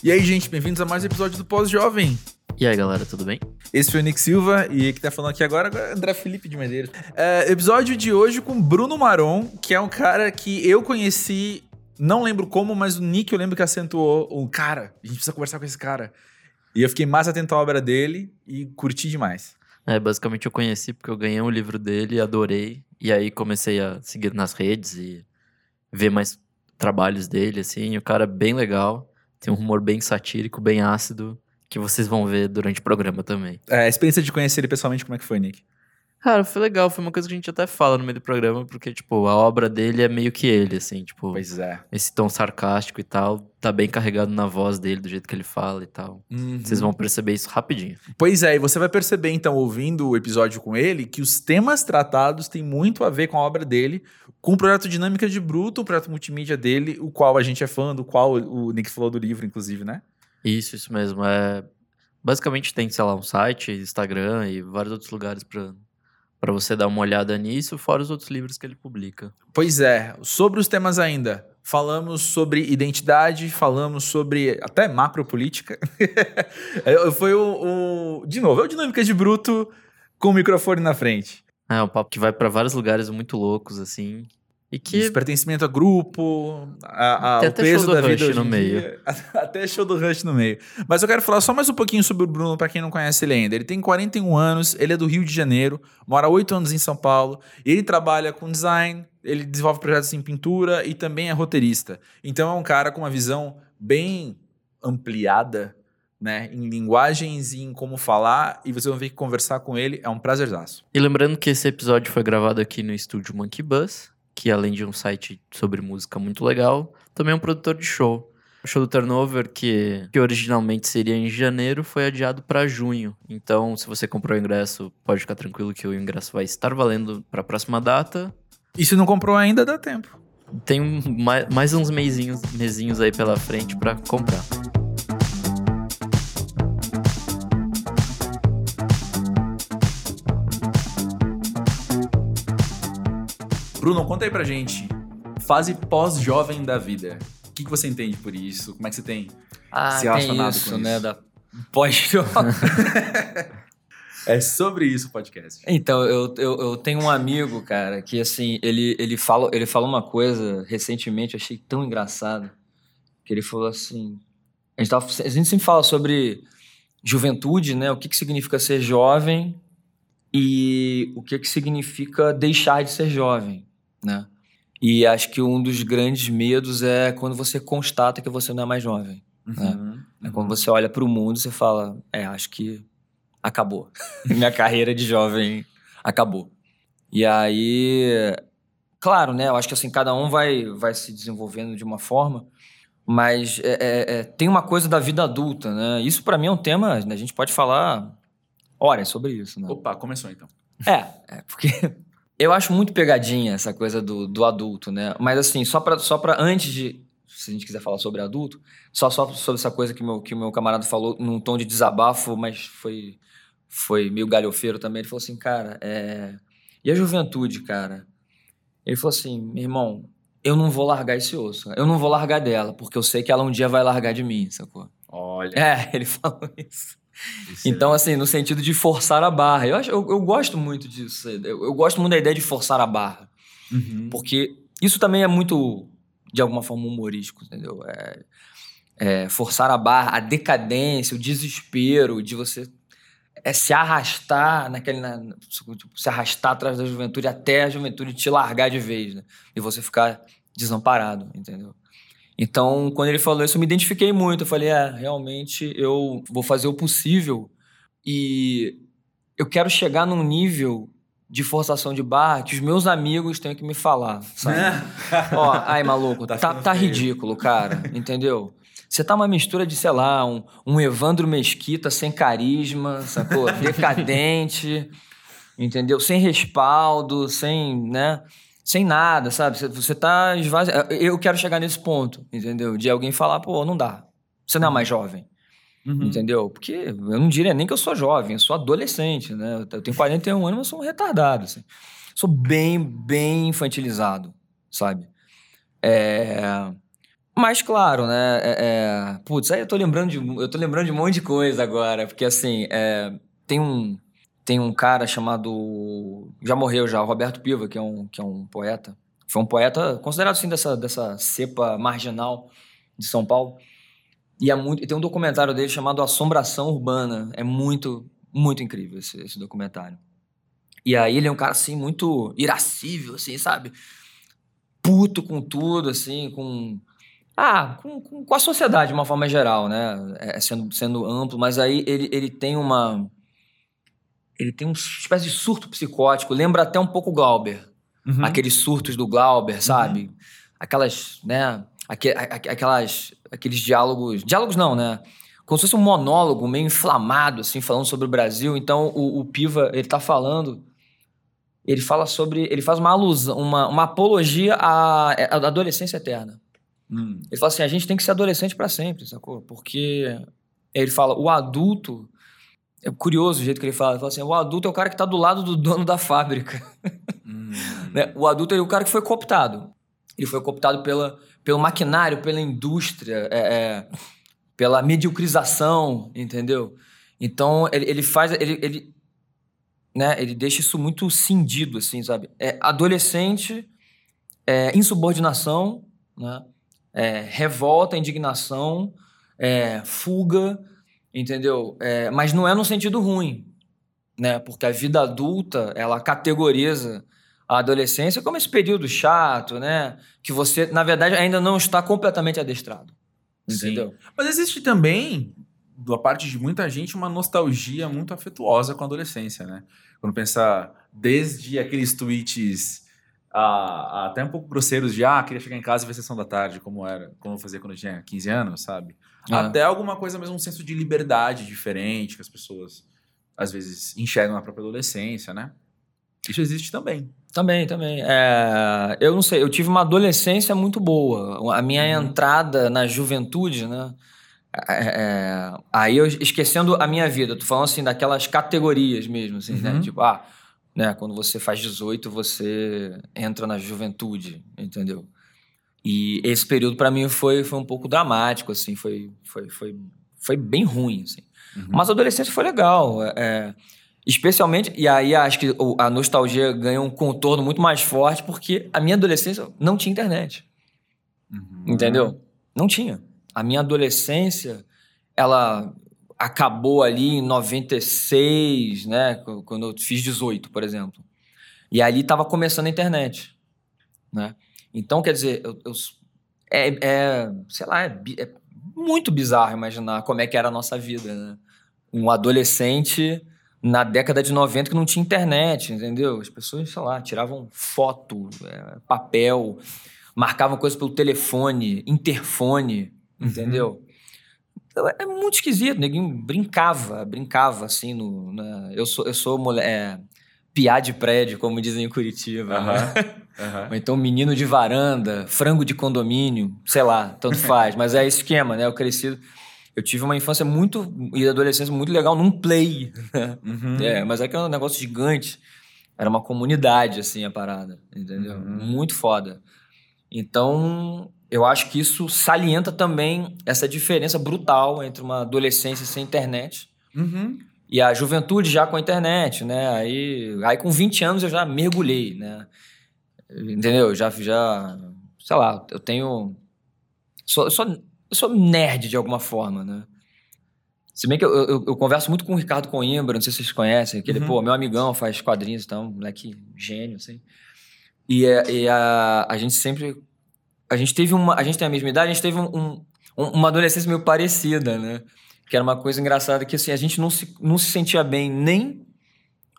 E aí, gente, bem-vindos a mais um episódio do Pós-Jovem. E aí, galera, tudo bem? Esse foi o Nick Silva e que tá falando aqui agora é André Felipe de Medeiros. É, episódio de hoje com Bruno Maron, que é um cara que eu conheci, não lembro como, mas o Nick eu lembro que acentuou um cara. A gente precisa conversar com esse cara. E eu fiquei mais atento à obra dele e curti demais. É, basicamente eu conheci porque eu ganhei um livro dele, adorei. E aí comecei a seguir nas redes e ver mais trabalhos dele, assim. O cara é bem legal, tem um humor bem satírico, bem ácido, que vocês vão ver durante o programa também. É, a experiência de conhecer ele pessoalmente, como é que foi, Nick? Cara, foi legal, foi uma coisa que a gente até fala no meio do programa, porque, tipo, a obra dele é meio que ele, assim, tipo, Pois é. esse tom sarcástico e tal, tá bem carregado na voz dele, do jeito que ele fala e tal. Uhum. Vocês vão perceber isso rapidinho. Pois é, e você vai perceber, então, ouvindo o episódio com ele, que os temas tratados têm muito a ver com a obra dele, com o projeto Dinâmica de Bruto, o projeto multimídia dele, o qual a gente é fã, do qual o Nick falou do livro, inclusive, né? Isso, isso mesmo. É... Basicamente tem, sei lá, um site, Instagram e vários outros lugares pra, pra você dar uma olhada nisso, fora os outros livros que ele publica. Pois é, sobre os temas ainda, falamos sobre identidade, falamos sobre até macropolítica. Foi o, o- De novo, é o Dinâmica de Bruto com o microfone na frente. É um papo que vai pra vários lugares muito loucos, assim. E que pertencimento a grupo, a, a- o peso da vida Rush hoje no meio. dia. Até show do Rush no meio. Mas eu quero falar só mais um pouquinho sobre o Bruno, pra quem não conhece ele ainda. Ele tem 41 anos, ele é do Rio de Janeiro, mora há 8 anos em São Paulo, ele trabalha com design, ele desenvolve projetos em pintura e também é roteirista. Então é um cara com uma visão bem ampliada, né, em linguagens e em como falar, e vocês vão ver que conversar com ele é um prazerzaço. E lembrando que esse episódio foi gravado aqui no estúdio Monkey Bus, que além de um site sobre música muito legal, também é um produtor de show. O show do Turnover, que, que originalmente seria em janeiro, foi adiado para junho. Então, se você comprou o ingresso, pode ficar tranquilo que o ingresso vai estar valendo para a próxima data. E se não comprou ainda, dá tempo. Tem mais, mais uns mesinhos, mesinhos aí pela frente para comprar. Bruno, conta aí pra gente. Fase pós-jovem da vida. O que, que você entende por isso? Como é que você tem Ah, se tem relacionado isso, com né? isso? Da pós-jovem. É sobre isso o podcast. então, eu, eu, eu tenho um amigo, cara, que assim, ele, ele, fala, ele falou uma coisa recentemente, eu achei tão engraçado. Que ele falou assim. A gente, tava, a gente sempre fala sobre juventude, né? O que, que significa ser jovem e o que, que significa deixar de ser jovem, né? E acho que um dos grandes medos é quando você constata que você não é mais jovem. Uhum. É quando você olha para o mundo e você fala, é, acho que acabou. Minha carreira de jovem acabou. E aí, claro, né? Eu acho que assim, cada um vai, vai se desenvolvendo de uma forma, mas é, é, é, tem uma coisa da vida adulta, né? Isso para mim é um tema, né, a gente pode falar horas sobre isso, né? Opa, começou então. É, é porque eu acho muito pegadinha essa coisa do, do adulto, né? Mas assim, só pra, só pra antes de. Se a gente quiser falar sobre adulto, só, só sobre essa coisa que, meu, que o meu camarada falou num tom de desabafo, mas foi, foi meio galhofeiro também. Ele falou assim, cara, é... e a juventude, cara? Ele falou assim, meu irmão, eu não vou largar esse osso. Eu não vou largar dela, porque eu sei que ela um dia vai largar de mim, sacou? Olha. É, ele falou isso. Isso Então, assim, no sentido de forçar a barra. Eu, acho, eu, eu gosto muito disso. Eu, eu gosto muito da ideia de forçar a barra. é- Uhum. Porque isso também é muito, de alguma forma, humorístico, entendeu? É, é forçar a barra, a decadência, o desespero de você é, se arrastar naquele. na- tipo, se arrastar atrás da juventude até a juventude te largar de vez, né? E você ficar desamparado, entendeu? Então, quando ele falou isso, eu me identifiquei muito. Eu falei, é, realmente eu vou fazer o possível e eu quero chegar num nível de forçação de barra que os meus amigos têm que me falar, sabe? Ó, ai, maluco, Tá tá, tá ridículo, cara, entendeu? Você tá uma mistura de, sei lá, um, um Evandro Mesquita sem carisma, sacou? Decadente, entendeu? Sem respaldo, sem, né? Sem nada, sabe? Você- tá esvaziado. Eu quero chegar nesse ponto, entendeu? De alguém falar, pô, não dá. Você não é mais jovem. Uhum. Entendeu? Porque eu não diria nem que eu sou jovem, eu sou adolescente, né? Eu tenho 41 anos, mas eu sou um retardado. Assim. Sou bem, bem infantilizado, sabe? É... Mas claro, né? É, é... Putz, aí eu tô lembrando de. Eu tô lembrando de um monte de coisa agora. Porque assim, é... tem um. Tem um cara chamado. Já morreu já, Roberto Piva, que é um, que é um poeta. Foi um poeta considerado assim dessa, dessa cepa marginal de São Paulo. E, é muito, tem um documentário dele chamado Assombração Urbana. É muito, muito incrível esse, esse documentário. E aí ele é um cara assim muito irascível, assim, sabe? Puto com tudo, assim, com ah, com, com, com, a sociedade de uma forma geral, né? É, sendo, sendo amplo, mas aí ele, ele tem uma. Ele tem uma espécie de surto psicótico, lembra até um pouco o Glauber. Uhum. Aqueles surtos do Glauber, sabe? Uhum. Aquelas, né? Aqu, aquelas, aqueles diálogos. Diálogos não, né? Como se fosse um monólogo meio inflamado, assim, falando sobre o Brasil. Então o, o Piva, ele tá falando. Ele fala sobre. Ele faz uma alusão, uma, uma apologia à, à adolescência eterna. Hum. Ele fala assim: a gente tem que ser adolescente para sempre, sacou? Porque ele fala: o adulto. É curioso o jeito que ele fala. Ele fala assim: o adulto é o cara que tá do lado do dono da fábrica. Hum. né? O adulto é o cara que foi cooptado. Ele foi cooptado pela, pelo maquinário, pela indústria, é, é, pela mediocrização, entendeu? Então ele, ele faz. Ele, ele, né, ele deixa isso muito cindido, assim, sabe? É adolescente, é, insubordinação, né? é, revolta, indignação, é, fuga, entendeu? É, mas não é no sentido ruim, né? Porque a vida adulta, ela categoriza a adolescência como esse período chato, né? Que você, na verdade, ainda não está completamente adestrado. Entendeu? Sim. Mas existe também, da parte de muita gente, uma nostalgia muito afetuosa com a adolescência, né? Quando pensar desde aqueles tweets a, a, até um pouco grosseiros de ah, queria chegar em casa e ver sessão da tarde, como era, como eu fazia quando eu tinha 15 anos, sabe? Ah. Até alguma coisa mesmo, um senso de liberdade diferente que as pessoas às vezes enxergam na própria adolescência, né? Isso existe também. Também, também. É, eu não sei, eu tive uma adolescência muito boa. A minha uhum. entrada na juventude, né? É, é, aí eu esquecendo a minha vida, tô falando assim daquelas categorias mesmo, assim, né? uhum. né? Tipo, ah, né? Quando você faz 18, você entra na juventude, entendeu? E esse período para mim foi, foi um pouco dramático, assim, foi, foi, foi, foi bem ruim, assim. Uhum. Mas a adolescência foi legal, é, é especialmente, e aí acho que a nostalgia ganha um contorno muito mais forte porque a minha adolescência não tinha internet, uhum. entendeu? Não tinha. A minha adolescência, ela acabou ali em 96, né? Quando eu fiz 18, por exemplo. E ali estava começando a internet, né? Então, quer dizer, eu, eu é, é, sei lá, é, é, muito bizarro imaginar como é que era a nossa vida, né? Um adolescente na década de 90 que não tinha internet, entendeu? As pessoas, sei lá, tiravam foto, é, papel, marcavam coisas pelo telefone, interfone, uhum. entendeu? É muito esquisito, ninguém brincava, brincava assim no. Na, eu sou, eu sou mulher. É, piá de prédio, como dizem em Curitiba. Né? Ou então menino de varanda, frango de condomínio, sei lá, tanto faz. Mas é esse esquema, né? Eu cresci. Eu tive uma infância muito. e adolescência muito legal num play. Né? Uhum. É, mas é que é um negócio gigante. Era uma comunidade, assim, a parada, entendeu? Uhum. Muito foda. Então, eu acho que isso salienta também essa diferença brutal entre uma adolescência sem internet uhum. e a juventude já com a internet, né? Aí, aí com 20 anos eu já mergulhei, né? Entendeu? Já, já sei lá, eu tenho... Sou, eu, sou, eu sou nerd de alguma forma, né? Se bem que eu, eu, eu, converso muito com o Ricardo Coimbra, não sei se vocês conhecem, que ele, uhum. pô, meu amigão, faz quadrinhos e então, tal, moleque gênio, assim. E, é, e a, a gente sempre a gente teve uma. A gente tem a mesma idade, a gente teve um, um, uma adolescência meio parecida, né? Que era uma coisa engraçada que assim, a gente não se, não se sentia bem nem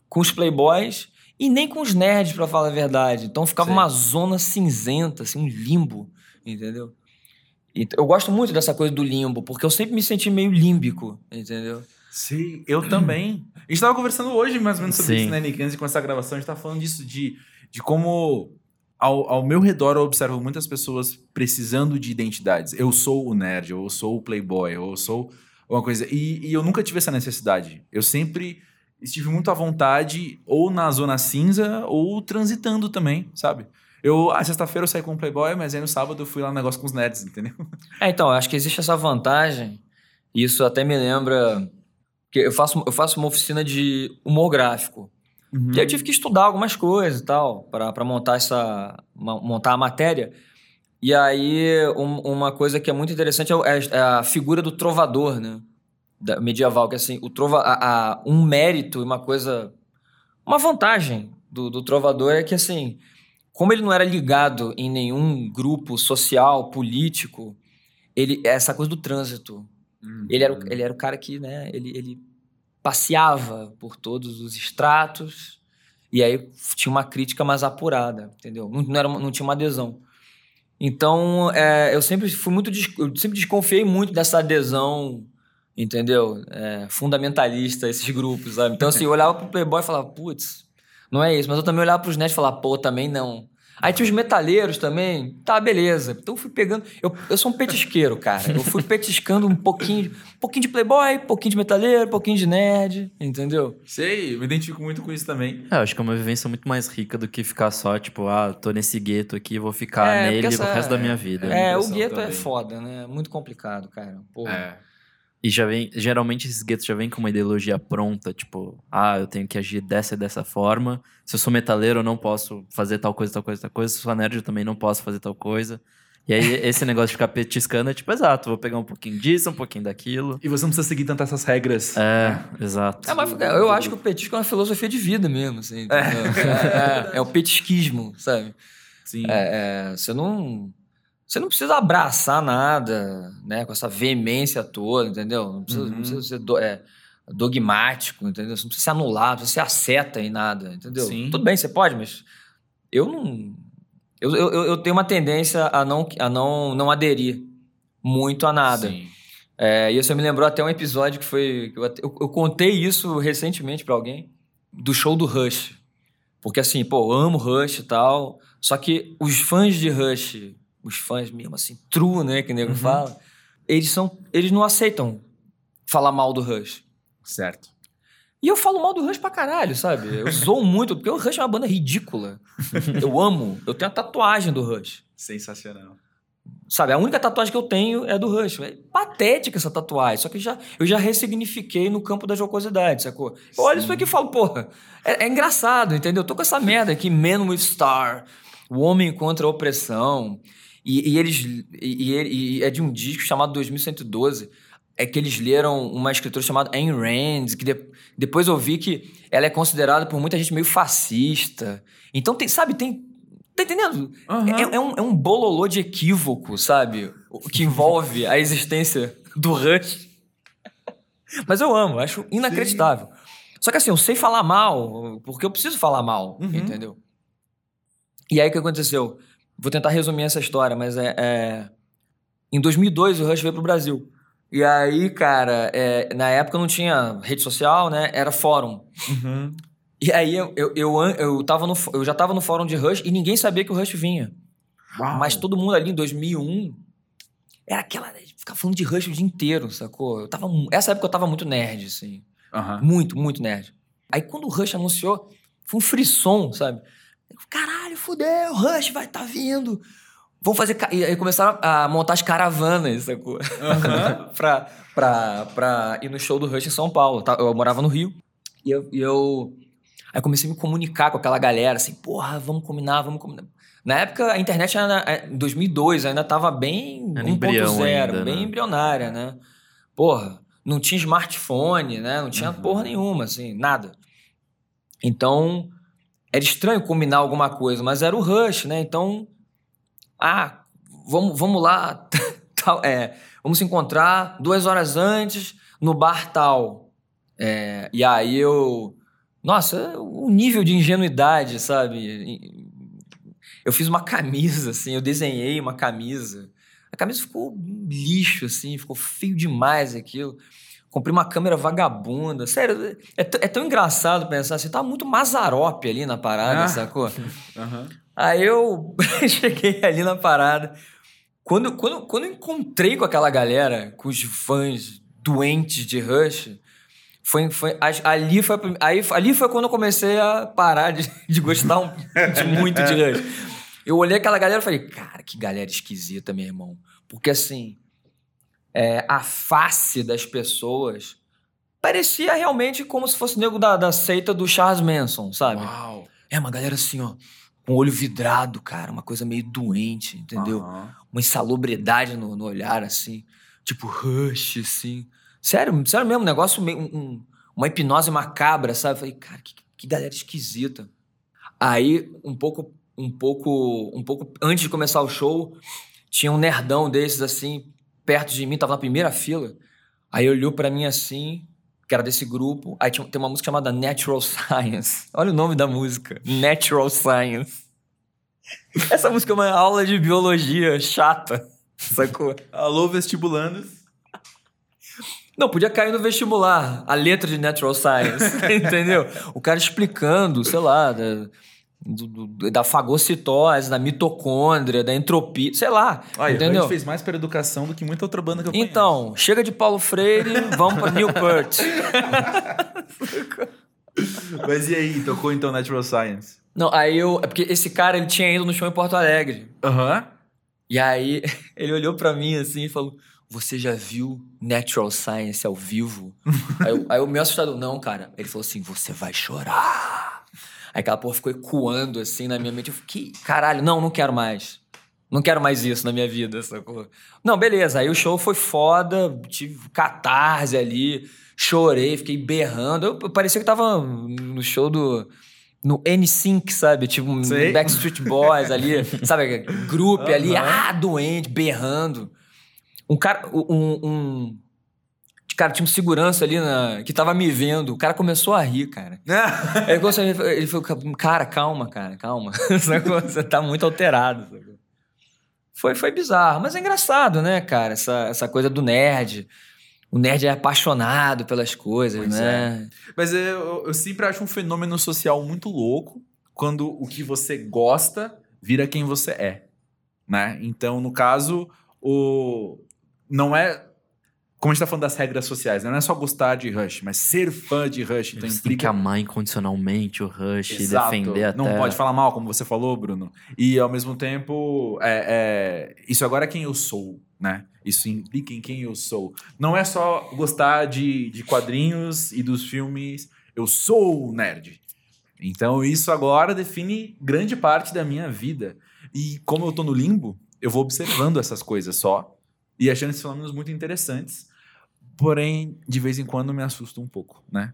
com os playboys e nem com os nerds, para falar a verdade. Então ficava Sim. uma zona cinzenta, assim, um limbo, entendeu? E eu gosto muito dessa coisa do limbo, porque eu sempre me senti meio límbico, entendeu? Sim, eu também. A gente estava conversando hoje mais ou menos sobre Sim. isso, né, Nick? Antes de começar a gravação, a gente tava falando disso, de, de como ao, ao meu redor eu observo muitas pessoas precisando de identidades. Eu sou o nerd, eu sou o playboy, eu sou uma coisa. E, e eu nunca tive essa necessidade. Eu sempre estive muito à vontade, ou na zona cinza, ou transitando também, sabe? Eu, a sexta-feira eu saí com o Playboy, mas aí no sábado eu fui lá no negócio com os nerds, entendeu? É, então, acho que existe essa vantagem. e Isso até me lembra que eu faço, eu faço uma oficina de humor gráfico. Uhum. E aí eu tive que estudar algumas coisas e tal, para montar essa. montar a matéria. E aí, um- uma coisa que é muito interessante é, o- é a figura do trovador, né? Medieval, que assim, o trova, a, a- um mérito e uma coisa. Uma vantagem do, do trovador é que, assim, como ele não era ligado em nenhum grupo social, político, ele essa coisa do trânsito. Uhum. Ele era, o, ele era o cara que, né, ele, ele passeava por todos os estratos e aí tinha uma crítica mais apurada, entendeu? Não, não, era, não tinha uma adesão. Então, é, eu sempre fui muito, eu sempre desconfiei muito dessa adesão, entendeu? É, fundamentalista, esses grupos, sabe? Então, assim, eu olhava pro Playboy e falava, putz, não é isso. Mas eu também olhava pros nerds e falava, pô, também não. Aí tinha os metaleiros também, tá, beleza. Então eu fui pegando. Eu, eu sou um petisqueiro, cara. Eu fui petiscando um pouquinho, um pouquinho de playboy, um pouquinho de metaleiro, um pouquinho de nerd, entendeu? Sei, eu me identifico muito com isso também. É, eu acho que é uma vivência muito mais rica do que ficar só, tipo, ah, tô nesse gueto aqui, vou ficar É, nele essa- pro resto da minha vida. É, o gueto é também. foda, né? Muito complicado, cara. Pô. É. E já vem, geralmente esses guetos já vêm com uma ideologia pronta, tipo, ah, eu tenho que agir dessa e dessa forma. Se eu sou metaleiro, eu não posso fazer tal coisa, tal coisa, tal coisa. Se eu sou nerd, eu também não posso fazer tal coisa. E aí, esse negócio de ficar petiscando é tipo, exato, vou pegar um pouquinho disso, um pouquinho daquilo. E você não precisa seguir tanto essas regras. É, exato. É, mas eu acho que o petisco é uma filosofia de vida mesmo, assim. entendeu? É, é, é o petisquismo, sabe? Sim. É, é, você não. Você não precisa abraçar nada, né? Com essa veemência toda, entendeu? Não precisa, Uhum. não precisa ser do- é, dogmático, entendeu? Você não precisa ser anulado, você aceta em nada, entendeu? Sim. Tudo bem, você pode, mas eu não. Eu, eu, eu- tenho uma tendência a não, a não, não aderir muito a nada. Sim. É, e isso me lembrou até um episódio que foi. que Eu, eu- eu contei isso recentemente pra alguém, do show do Rush. Porque assim, pô, eu amo Rush e tal. Só que os fãs de Rush, os fãs mesmo assim, true, né, que o nego Uhum. fala, eles são. Eles não aceitam falar mal do Rush. Certo. E eu falo mal do Rush pra caralho, sabe? Eu zoo muito, porque o Rush é uma banda ridícula. Eu amo. Eu tenho a tatuagem do Rush. Sensacional. Sabe, a única tatuagem que eu tenho é do Rush. É patética essa tatuagem. Só que já, eu já ressignifiquei no campo da jocosidade, sacou? Eu olho isso aqui e falo, porra, é, é engraçado, entendeu? Eu tô com essa merda aqui, Man with Star, o homem contra a opressão. E, e eles. E, e é de um disco chamado 2112. É que eles leram uma escritora chamada Ayn Rand, que de- depois eu vi que ela é considerada por muita gente meio fascista. Então, tem, sabe, tem. Tá entendendo? Aham. É, é um, é um bololô de equívoco, sabe? O que envolve a existência do Rush. Mas eu amo, acho inacreditável. Só que assim, eu sei falar mal, porque eu preciso falar mal, Uhum. entendeu? E aí o que aconteceu? Vou tentar resumir essa história, mas é. é... Em 2002 o Rush veio pro Brasil. E aí, cara, é, na época não tinha rede social, né? Era fórum. Uhum. E aí eu, eu, eu, eu, tava no, eu já tava no fórum de Rush e ninguém sabia que o Rush vinha. Uau. Mas todo mundo ali em 2001 era aquela. Ficar falando de Rush o dia inteiro, sacou? Eu tava, essa época eu tava muito nerd, assim. Aham. Muito, muito nerd. Aí quando o Rush anunciou, foi um frisson, sabe? Caralho, fudeu, o Rush vai estar vindo. Vamos fazer. E aí começaram a montar as caravanas, sacou? Aham. pra, pra, pra ir no show do Rush em São Paulo. tá? Eu morava no Rio. E eu, e eu. Aí comecei a me comunicar com aquela galera, assim, porra, vamos combinar, vamos combinar. Na época, a internet, é, em 2002, ainda tava bem Era embrião 1.0, ainda, bem né? embrionária, né? Porra, não tinha smartphone, né? Não tinha Uhum. porra nenhuma, assim, nada. Então, era estranho combinar alguma coisa, mas era o Rush, né? Então, ah, vamos, vamos lá, tal, é, vamos se encontrar duas horas antes no bar tal. É, e aí eu. Nossa, o nível de ingenuidade, sabe? Eu fiz uma camisa, assim, eu desenhei uma camisa. A camisa ficou lixo, assim, ficou feio demais aquilo. Comprei uma câmera vagabunda. Sério, é, é tão engraçado pensar assim, tá muito mazarope ali na parada, Ah. sacou? Aham. Aí eu cheguei ali na parada. Quando, quando, quando eu encontrei com aquela galera, com os fãs doentes de Rush, Foi, foi, ali, foi, aí, ali foi quando eu comecei a parar de, de gostar um- de muito de Rush. Eu olhei aquela galera e falei, cara, que galera esquisita, meu irmão. Porque assim, é, a face das pessoas parecia realmente como se fosse nego da, da seita do Charles Manson, sabe? Uau. É, uma galera assim, ó, com o olho vidrado, cara, uma coisa meio doente, entendeu? Aham. Uma insalubridade no, no olhar, assim, tipo rush, assim. Sério, sério mesmo, um negócio meio. um- uma hipnose macabra, sabe? Eu Falei, cara, que, que galera esquisita. Aí, um pouco, um pouco, um pouco antes de começar o show, tinha um nerdão desses, assim, perto de mim, tava na primeira fila. Aí olhou pra mim assim, que era desse grupo. Aí tinha, tem uma música chamada Natural Science. Olha o nome da música. Natural Science. Essa música é uma aula de biologia chata. Sacou? Alô, vestibulandos. Não, podia cair no vestibular. A letra de Natural Science. entendeu? O cara explicando, sei lá, do- do- da fagocitose, da mitocôndria, da entropia, sei lá. Olha, a entendeu? gente fez mais para educação do que muita outra banda que eu conheço. Então, chega de Paulo Freire, vamos pra Newport. Mas e aí, tocou então Natural Science? Não, aí eu. É porque esse cara ele tinha ido no show em Porto Alegre. Aham. E aí ele olhou pra mim assim e falou: Você já viu Natural Science ao vivo? aí, eu, aí o meu assustado, não, cara. Ele falou assim: Você vai chorar. Aí aquela porra ficou ecoando assim na minha mente. Eu fiquei, caralho, não, não quero mais. Não quero mais isso na minha vida, sacou? Não, beleza. Aí o show foi foda, tive catarse ali, chorei, fiquei berrando. Eu, eu parecia que tava no show do. No N-Sync, sabe? Tipo, um Sei. Backstreet Boys ali, sabe? Grupo ali, Aham. ah, doente, berrando. Um cara. Um. um cara, tinha um segurança ali na, que tava me vendo. O cara começou a rir, cara. Ele começou a rir, ele falou, cara, calma, cara, calma. Você tá muito alterado. Foi, foi bizarro, mas é engraçado, né, cara? Essa, essa coisa do nerd. O nerd é apaixonado pelas coisas, Pois né? Mas eu, eu sempre acho um fenômeno social muito louco quando o que você gosta vira quem você é, né? Então, no caso, o não é como a gente tá falando das regras sociais, né? não é só gostar de Rush, mas ser fã de Rush, então Você tem que implica amar incondicionalmente o Rush Exato. e defender até... Não pode falar mal, como você falou, Bruno. E ao mesmo tempo, é, é, isso agora é quem eu sou, né? Isso implica em quem eu sou. Não é só gostar de, de quadrinhos e dos filmes. Eu sou nerd. Então isso agora define grande parte da minha vida. E como eu tô no limbo, eu vou observando essas coisas só e achando esses fenômenos muito interessantes. Porém, de vez em quando me assusta um pouco, né?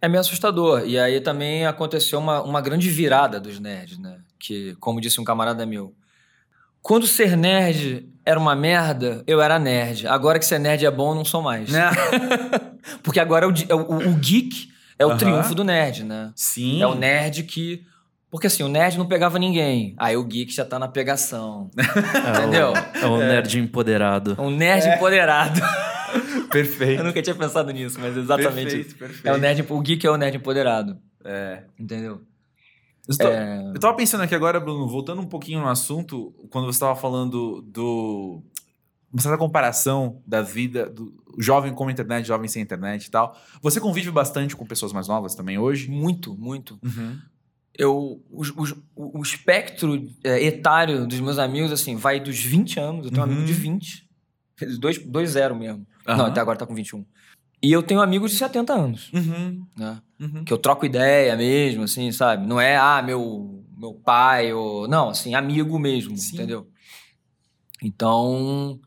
É meio assustador. E aí também aconteceu uma, uma grande virada dos nerds, né? Que, como disse um camarada meu, quando ser nerd era uma merda, eu era nerd. Agora que ser nerd é bom, eu não sou mais. Né? Porque agora é o, é o- o geek é o triunfo do nerd, né? Sim. É o nerd que. Porque assim, o nerd não pegava ninguém. Aí o geek já tá na pegação. É o- Entendeu? É o nerd empoderado. É um nerd empoderado. Perfeito. Eu nunca tinha pensado nisso, mas exatamente isso. Perfeito, perfeito. É o nerd, o geek é o nerd empoderado. É. Entendeu? Eu, tô- É. eu tava pensando aqui agora, Bruno, voltando um pouquinho no assunto, quando você tava falando do. Uma certa comparação da vida do jovem com a internet, jovem sem internet e tal. Você convive bastante com pessoas mais novas também hoje? Muito, muito. Eu, os- os- o, espectro é, etário dos meus amigos, assim, vai dos 20 anos. Eu tenho um Uhum. amigo de 20. Dois, dois zero mesmo. Aham. Não, até agora tá com 21. E eu tenho amigos de 70 anos, Uhum. né? Uhum. Que eu troco ideia mesmo, assim, sabe? Não é, ah, meu, meu pai, ou... Não, assim, amigo mesmo, Sim. entendeu? Então...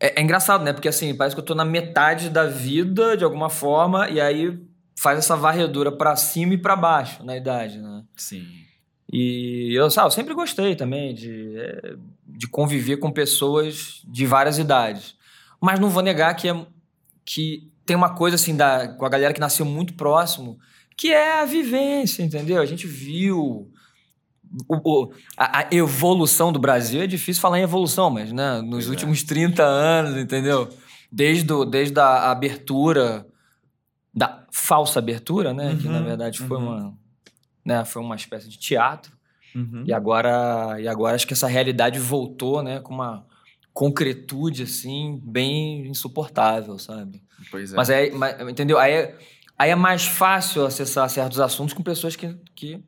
É, é engraçado, né? Porque, assim, parece que eu tô na metade da vida, de alguma forma, e aí faz essa varredura pra cima e pra baixo na idade, né? Sim. E eu, sabe, eu sempre gostei também de, é, de conviver com pessoas de várias idades. Mas não vou negar que, é, que tem uma coisa assim da, com a galera que nasceu muito próximo, que é a vivência, entendeu? A gente viu o- o- a, a evolução do Brasil. É difícil falar em evolução, mas né, nos Pois é. últimos 30 anos, entendeu? Desde, o- desde a abertura, da falsa abertura, né? que na Uhum, verdade foi uhum. uma né? Foi uma espécie de teatro. Uhum. E agora, e agora acho que essa realidade voltou, né? Com uma, concretude, assim, bem insuportável, sabe? Pois é. Mas aí, mas, entendeu? Aí é, aí é mais fácil acessar certos assuntos com pessoas que. que...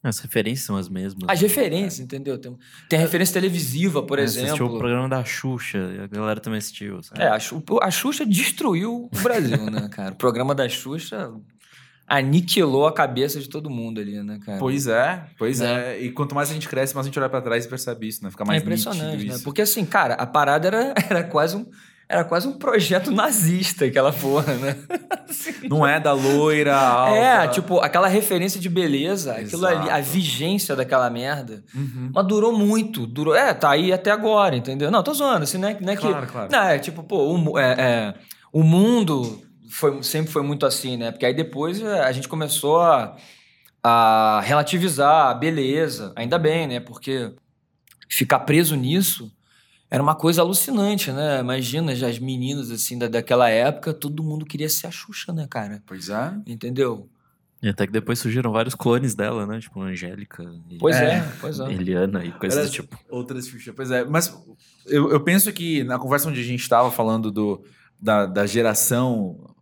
As referências são as mesmas. As referências, entendeu? Tem, tem a referência televisiva, por É, você assistiu o exemplo. programa da Xuxa, e a galera também assistiu. sabe? É, a, a Xuxa destruiu o Brasil, né, cara? O programa da Xuxa aniquilou a cabeça de todo mundo ali, né, cara? Pois é, pois Né? é. E quanto mais a gente cresce, mais a gente olha pra trás e percebe isso, né? Fica mais é impressionante, né? Porque assim, cara, a parada era, era quase um. Era quase um projeto nazista, aquela porra, né? Não é da loira alta. É, tipo, aquela referência de beleza, aquilo ali, a Exato. vigência daquela merda. Uhum. Mas durou muito. Durou, é, tá aí até agora, entendeu? Não, tô zoando, assim, não é, não é Claro, que. claro. Não, é tipo, pô, o, é, é, o mundo foi, sempre foi muito assim, né? Porque aí depois é, a gente começou a, a relativizar a beleza. Ainda bem, né? Porque ficar preso nisso era uma coisa alucinante, né? Imagina já as meninas, assim, da, daquela época, todo mundo queria ser a Xuxa, né, cara? Pois é. Entendeu? E até que depois surgiram vários clones dela, né? Tipo, Angélica, e Pois É. é, pois é. Eliana e coisas do tipo. Outras Xuxa, pois é. Mas eu, eu penso que na conversa onde a gente estava falando do, da, da geração,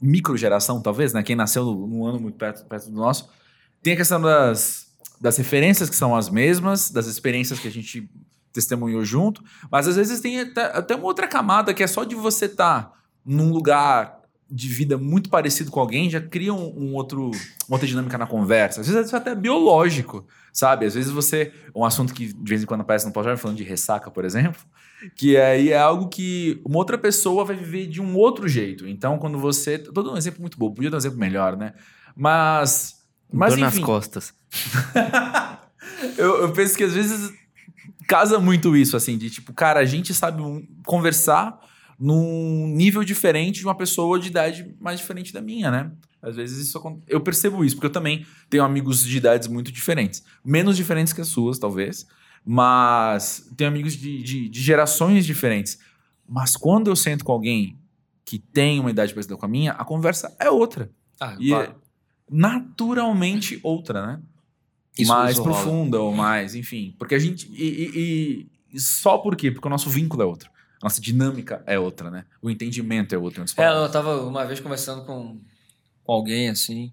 microgeração, talvez, né? Quem nasceu num ano muito perto, perto do nosso, tem a questão das, das referências que são as mesmas, das experiências que a gente testemunhou junto, mas às vezes tem até, até uma outra camada que é só de você estar num lugar de vida muito parecido com alguém, já cria um, um outro, outra dinâmica na conversa. Às vezes é até biológico, sabe? Às vezes você. Um assunto que de vez em quando aparece no pós falando de ressaca, por exemplo, que aí é algo que uma outra pessoa vai viver de um outro jeito. Então, quando você. Tô dando um exemplo muito bom, podia dar um exemplo melhor, né? Mas. Mas Dor nas enfim, costas. eu, eu penso que às vezes casa muito isso, assim, de tipo, cara, a gente sabe conversar num nível diferente de uma pessoa de idade mais diferente da minha, né? Às vezes isso eu percebo isso, porque eu também tenho amigos de idades muito diferentes. Menos diferentes que as suas, talvez. Mas tenho amigos de, de, de gerações diferentes. Mas quando eu sento com alguém que tem uma idade parecida com a minha, a conversa é outra. Ah, E é naturalmente outra, né? Isso- mais profunda ou mais, enfim. Porque a gente. E, e- e só por quê? Porque o nosso vínculo é outro. Nossa dinâmica é outra, né? O entendimento é outro. É, eu tava uma vez conversando com, com alguém assim,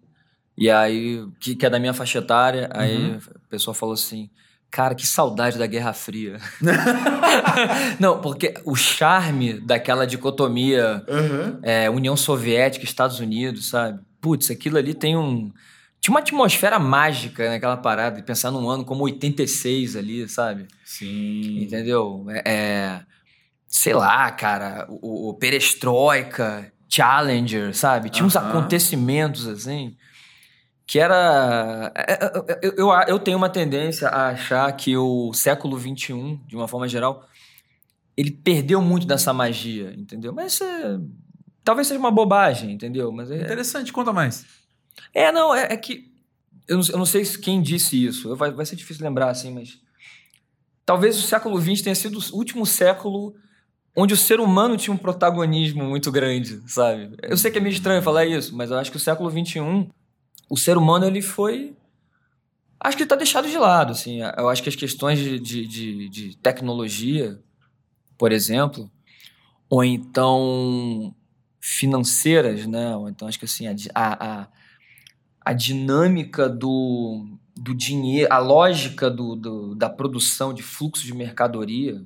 e aí, que, que é da minha faixa etária, aí Uhum. a pessoa falou assim: Cara, que saudade da Guerra Fria. Não, porque o charme daquela dicotomia Aham. é, União Soviética, Estados Unidos, sabe? Putz, aquilo ali tem um. Tinha uma atmosfera mágica naquela parada, de pensar num ano como 86 ali, sabe? Sim. Entendeu? É, é, sei lá, cara, o, o Perestroika, Challenger, sabe? Tinha uns Aham. acontecimentos assim que era. é, é, Eu, eu, eu tenho uma tendência a achar que o século XXI, de uma forma geral, ele perdeu muito dessa magia, entendeu? Mas isso é- talvez seja uma bobagem, entendeu? Mas é, Interessante, conta mais. é, não, é, é que. Eu não, eu não sei se quem disse isso, vai, vai ser difícil lembrar assim, mas. Talvez o século XX tenha sido o último século onde o ser humano tinha um protagonismo muito grande, sabe? Eu sei que é meio estranho falar isso, mas eu acho que o século XXI, o ser humano ele foi. Acho que está deixado de lado, assim. Eu acho que as questões de, de, de, de tecnologia, por exemplo, ou então financeiras, né? Ou então acho que assim, a, a, a, dinâmica do, do dinheiro, a lógica do, do- da produção de fluxo de mercadoria,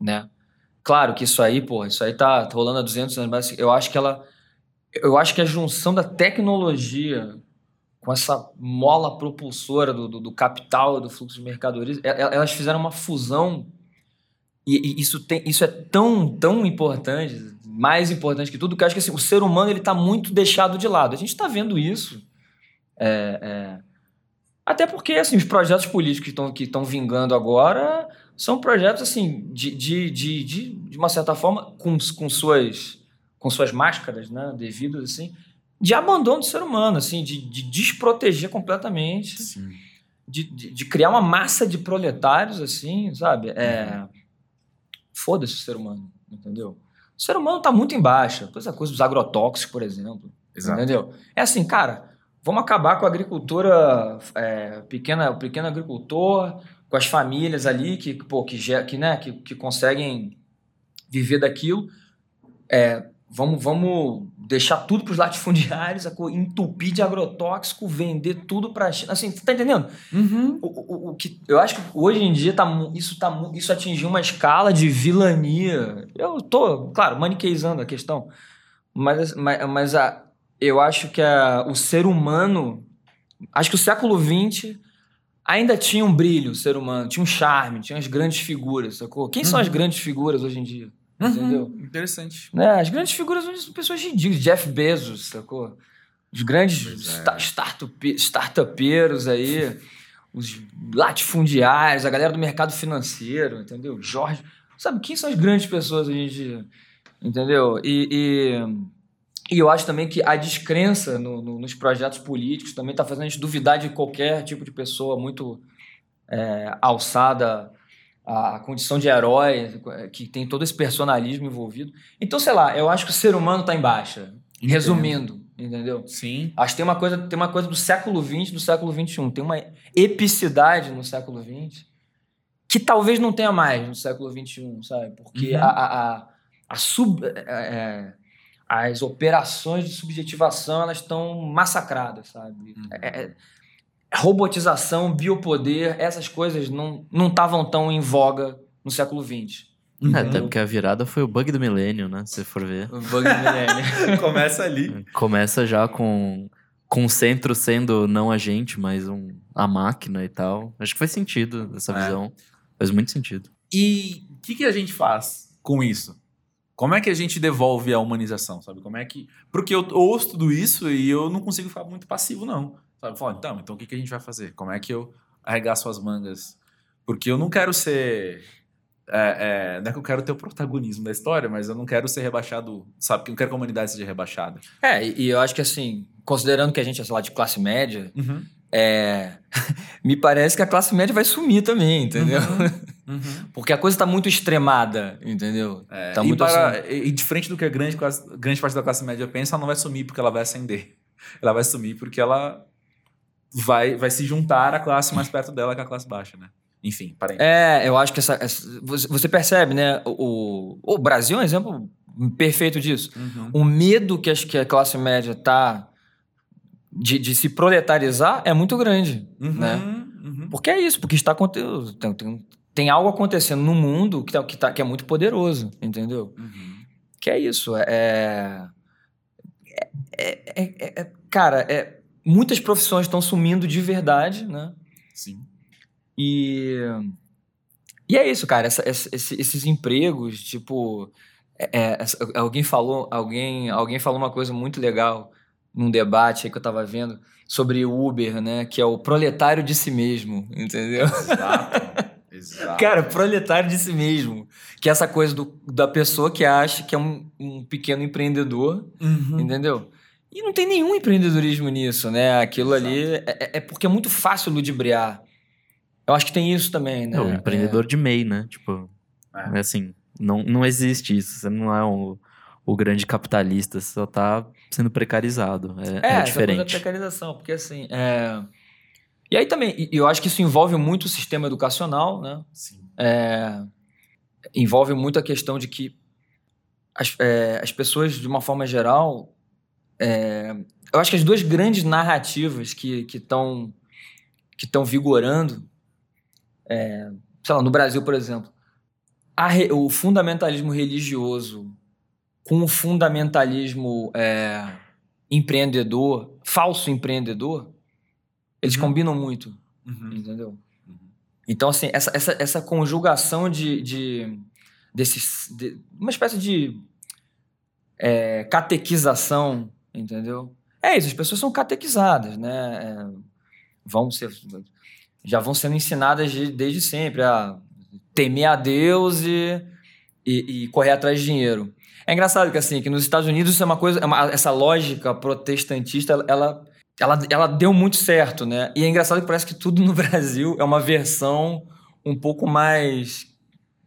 né? Claro que isso aí, pô, isso aí tá, tá rolando há 200 anos, mas assim, eu acho que ela eu acho que a junção da tecnologia com essa mola propulsora do, do, do capital, do fluxo de mercadorias, elas fizeram uma fusão e, isso, tem, isso é tão, tão importante, mais importante que tudo, que eu acho que assim, o ser humano ele está muito deixado de lado. A gente está vendo isso. é, é, até porque assim, os projetos políticos que estão que estão vingando agora são projetos assim de, de, de, de, de uma certa forma com, com suas com suas máscaras né, devidas assim de abandono do ser humano assim de, de desproteger completamente de, de, de criar uma massa de proletários, assim, sabe? É... Foda-se o ser humano, entendeu? O ser humano tá muito em baixa. Essa coisa dos agrotóxicos, por exemplo. Exato. Entendeu? É assim, cara, vamos acabar com a agricultura, é, pequena, o pequeno agricultor, com as famílias ali que, pô, que, que, né, que, que conseguem viver daquilo. É, vamos, vamos deixar tudo para os latifundiários, entupir de agrotóxico, vender tudo para China. Assim, tá entendendo? Uhum. O, o, o que eu acho que hoje em dia tá, isso, tá, isso atingiu uma escala de vilania. Eu tô, claro, maniqueizando a questão, mas, mas, mas a, eu acho que a, o ser humano. Acho que o século XX ainda tinha um brilho, o ser humano, tinha um charme, tinha as grandes figuras, sacou? Quem são as Uhum. grandes figuras hoje em dia? Entendeu? Uhum. Interessante. Né? As grandes figuras hoje são pessoas ridículas. Jeff Bezos, sacou? Os grandes é. sta- startup, startupeiros aí, os latifundiários, a galera do mercado financeiro, entendeu? Jorge. Sabe, quem são as grandes pessoas hoje em dia? Entendeu? E, e, e eu acho também que a descrença no- no- nos projetos políticos também está fazendo a gente duvidar de qualquer tipo de pessoa muito é, alçada à condição de herói, que tem todo esse personalismo envolvido. Então, sei lá, eu acho que o ser humano está em baixa. Entendo. Resumindo, entendeu? Sim. Acho que tem uma coisa, tem uma coisa do século XX, do século XXI. Tem uma epicidade no século XX que talvez não tenha mais no século XXI, sabe? Porque Uhum. a, a, a, a sub, é, é, as operações de subjetivação elas estão massacradas, sabe? Uhum. É- é- robotização, biopoder, essas coisas não não estavam tão em voga no século XX. Uhum. É, até porque a virada foi o bug do milênio, né? Se for ver. O bug do milênio. Começa ali. Começa já com, com o centro sendo não a gente, mas um, a máquina e tal. Acho que faz sentido essa É. visão. Faz muito sentido. E o que, que a gente faz com isso? Como é que a gente devolve a humanização, sabe? Como é que... Porque eu ouço tudo isso e eu não consigo ficar muito passivo, não. Sabe? Então, então o que, que a gente vai fazer? Como é que eu arregaço as mangas? Porque eu não quero ser... é, é, não é que eu quero ter o protagonismo da história, mas eu não quero ser rebaixado, sabe? Porque eu não quero que a humanidade seja rebaixada. É, e, e eu acho que assim, considerando que a gente é, sei lá, de classe média, é, me parece que a classe média vai sumir também, entendeu? Uhum. Porque a coisa tá muito extremada, entendeu? É, Tá e, muito para, e diferente do que a grande, grande parte da classe média pensa, ela não vai sumir porque ela vai ascender. Ela vai sumir porque ela vai, vai se juntar à classe mais perto dela que a classe baixa, né? Enfim, parei. É, eu acho que essa, essa- você percebe, né? O, o, Brasil é um exemplo perfeito disso. Uhum. O medo que, as- que a classe média tá de, de se proletarizar é muito grande, Uhum. né? Uhum. Porque é isso, porque está acontecendo. Tem, tem, tem algo acontecendo no mundo que, tá, que, tá, que é muito poderoso, entendeu? Uhum. Que é isso. É. é- é- é- é- cara, é, muitas profissões estão sumindo de verdade, né? Sim. E. E é isso, cara. essa- essa- esse- esses empregos, tipo. é- é, essa- alguém falou alguém, alguém falou uma coisa muito legal num debate aí que eu tava vendo sobre o Uber, né? Que é o proletário de si mesmo, entendeu? Exato. Exato. Cara, proletário de si mesmo. Que é essa coisa do- da pessoa que acha que é um, um pequeno empreendedor, Uhum. entendeu? E não tem nenhum empreendedorismo nisso, né? Aquilo ali é, é- é porque é muito fácil ludibriar. Eu acho que tem isso também, né? É o empreendedor de MEI, né? Tipo, É. é assim, não, não existe isso. Você não é um, o grande capitalista, você só tá sendo precarizado. É, É, é diferente. precarização, porque assim. é- E aí também, e- eu acho que isso envolve muito o sistema educacional, né? Sim. É, envolve muito a questão de que as, é, as pessoas, de uma forma geral, é, eu acho que as duas grandes narrativas que estão que estão vigorando, é, sei lá, no Brasil, por exemplo, re- o fundamentalismo religioso com o fundamentalismo é, empreendedor, falso empreendedor, eles Uhum. combinam muito, Uhum. entendeu? Uhum. Então, assim, essa, essa, essa conjugação de, de, desses, de- uma espécie de é, catequização, entendeu? É isso, as pessoas são catequizadas, né? É, vão ser, já vão sendo ensinadas de- desde sempre a temer a Deus e, e, e correr atrás de dinheiro. É engraçado que, assim, que nos Estados Unidos isso é uma coisa, é essa lógica protestantista, ela, ela, ela deu muito certo, né? E é engraçado que parece que tudo no Brasil é uma versão um pouco mais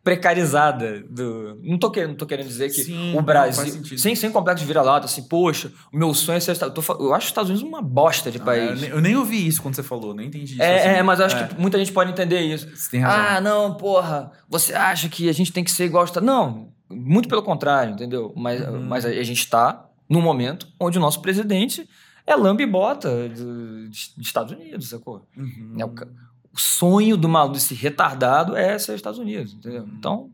precarizada do. Não tô querendo, não tô querendo dizer que Sim, o Brasil. sem, sem complexo de vira-lata, assim, poxa, o meu sonho é ser. Eu, tô eu acho os Estados Unidos uma bosta de Ah, eu, país. nem, eu nem ouvi isso quando você falou, nem entendi isso. é, assim. é, mas eu acho É, que muita gente pode entender isso. Você tem razão. Ah, não, porra, você acha que a gente tem que ser igual aos Estados Não, muito pelo contrário, entendeu? Mas, Uhum. mas a, gente está num momento onde o nosso presidente é lambe e bota do- dos dos Estados Unidos, sacou? Uhum. É o O sonho do maluco, desse retardado, é ser Estados Unidos, entendeu? Uhum. Então,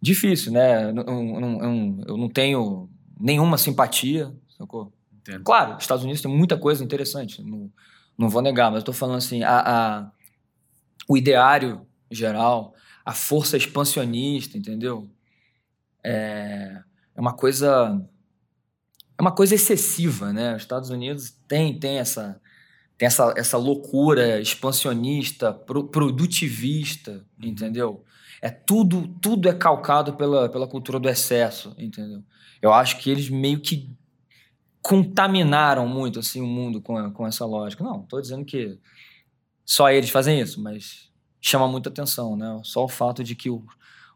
difícil, né? Eu não- eu eu não tenho nenhuma simpatia, sacou? Entendo. Claro, Estados Unidos tem muita coisa interessante, não, não vou negar, mas eu tô falando assim, a, a- o ideário geral, a força expansionista, entendeu? É, é uma coisa é uma coisa excessiva, né? Os Estados Unidos tem, tem essa tem essa, essa loucura expansionista, pro- produtivista, entendeu? É tudo tudo é calcado pela, pela cultura do excesso, entendeu? Eu acho que eles meio que contaminaram muito assim o mundo com, a- com essa lógica. Não, estou dizendo que só eles fazem isso, mas chama muita atenção, né? Só o fato de que o,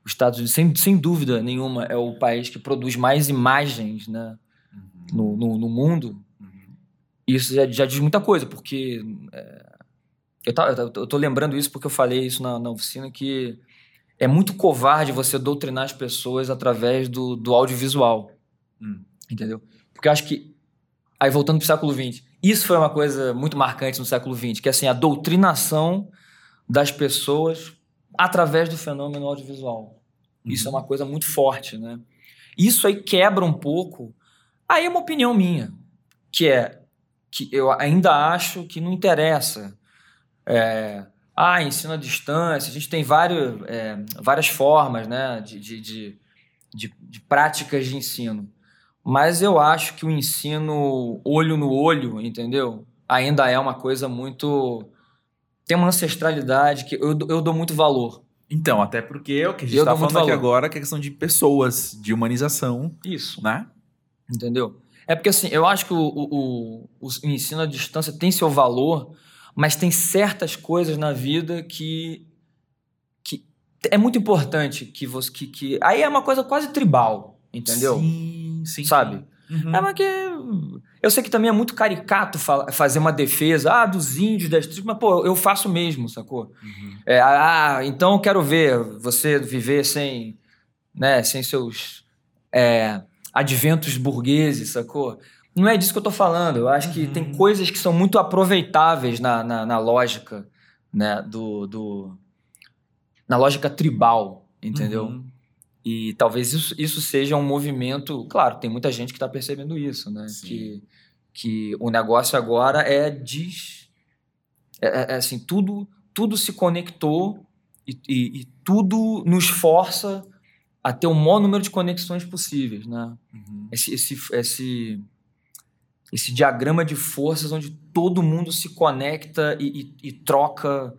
os Estados Unidos, sem, sem dúvida nenhuma, é o país que produz mais imagens, né, no, no, no mundo. Uhum. Isso já, já diz muita coisa, porque é, eu, tá, eu tô- lembrando isso porque eu falei isso na, na oficina que é muito covarde você doutrinar as pessoas através do, do audiovisual. Hum. Entendeu? Porque eu acho que. Aí voltando pro século XX, isso foi uma coisa muito marcante no século XX, que é assim, a doutrinação das pessoas através do fenômeno audiovisual. Isso é uma coisa muito forte, né? Isso aí quebra um pouco. Aí é uma opinião minha, que é que eu ainda acho que não interessa. É, ah, ensino à distância, a gente tem vários, é, várias formas né, de, de, de, de, de práticas de ensino. Mas eu acho que o ensino olho no olho, entendeu? Ainda é uma coisa muito. Tem uma ancestralidade que eu, eu dou muito valor. Então, até porque é o que a gente tá muito falando aqui agora, que é questão de pessoas, de humanização, Isso. né? Entendeu? É porque assim, eu acho que o, o, o, o ensino à distância tem seu valor, mas tem certas coisas na vida que, que é muito importante que você. Que, que, aí é uma coisa quase tribal, entendeu? Sim, sim. Sabe? Uhum. É, mas que. Eu sei que também é muito caricato fa- fazer uma defesa ah, dos índios, das tribos, mas, pô, eu faço mesmo, sacou? Uhum. É, ah, então eu quero ver você viver sem, né, sem seus é, adventos burgueses, sacou? Não é disso que eu tô falando. Eu acho que Uhum. tem coisas que são muito aproveitáveis na, na, na lógica, né, do, do... na lógica tribal, entendeu? Uhum. E talvez isso, isso seja um movimento. Claro, tem muita gente que está percebendo isso, né? Sim. Que, que o negócio agora é des. É, é- é assim, tudo, tudo se conectou e, e- e tudo nos força a ter o maior número de conexões possíveis, né? Uhum. Esse, esse, esse, esse diagrama de forças onde todo mundo se conecta e, e- e troca.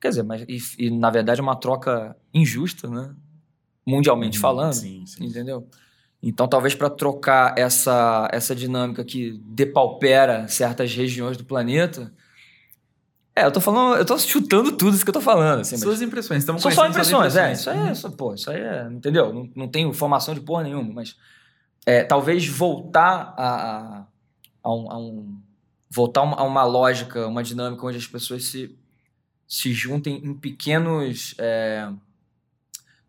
Quer dizer, mas e, e, na verdade é uma troca injusta, né? Mundialmente falando. Sim, sim. Entendeu? Então, talvez para trocar essa, essa dinâmica que depaupera certas regiões do planeta. É, eu tô falando, eu tô chutando tudo isso que eu tô falando. Assim, Suas impressões, estamos são só impressões, é. Isso aí, é, isso, pô, isso aí é. Entendeu? Não, não tenho formação de porra nenhuma, mas. é, talvez voltar a, a, a um. a um- voltar a uma, a uma lógica, uma dinâmica onde as pessoas se, se juntem em pequenos. é,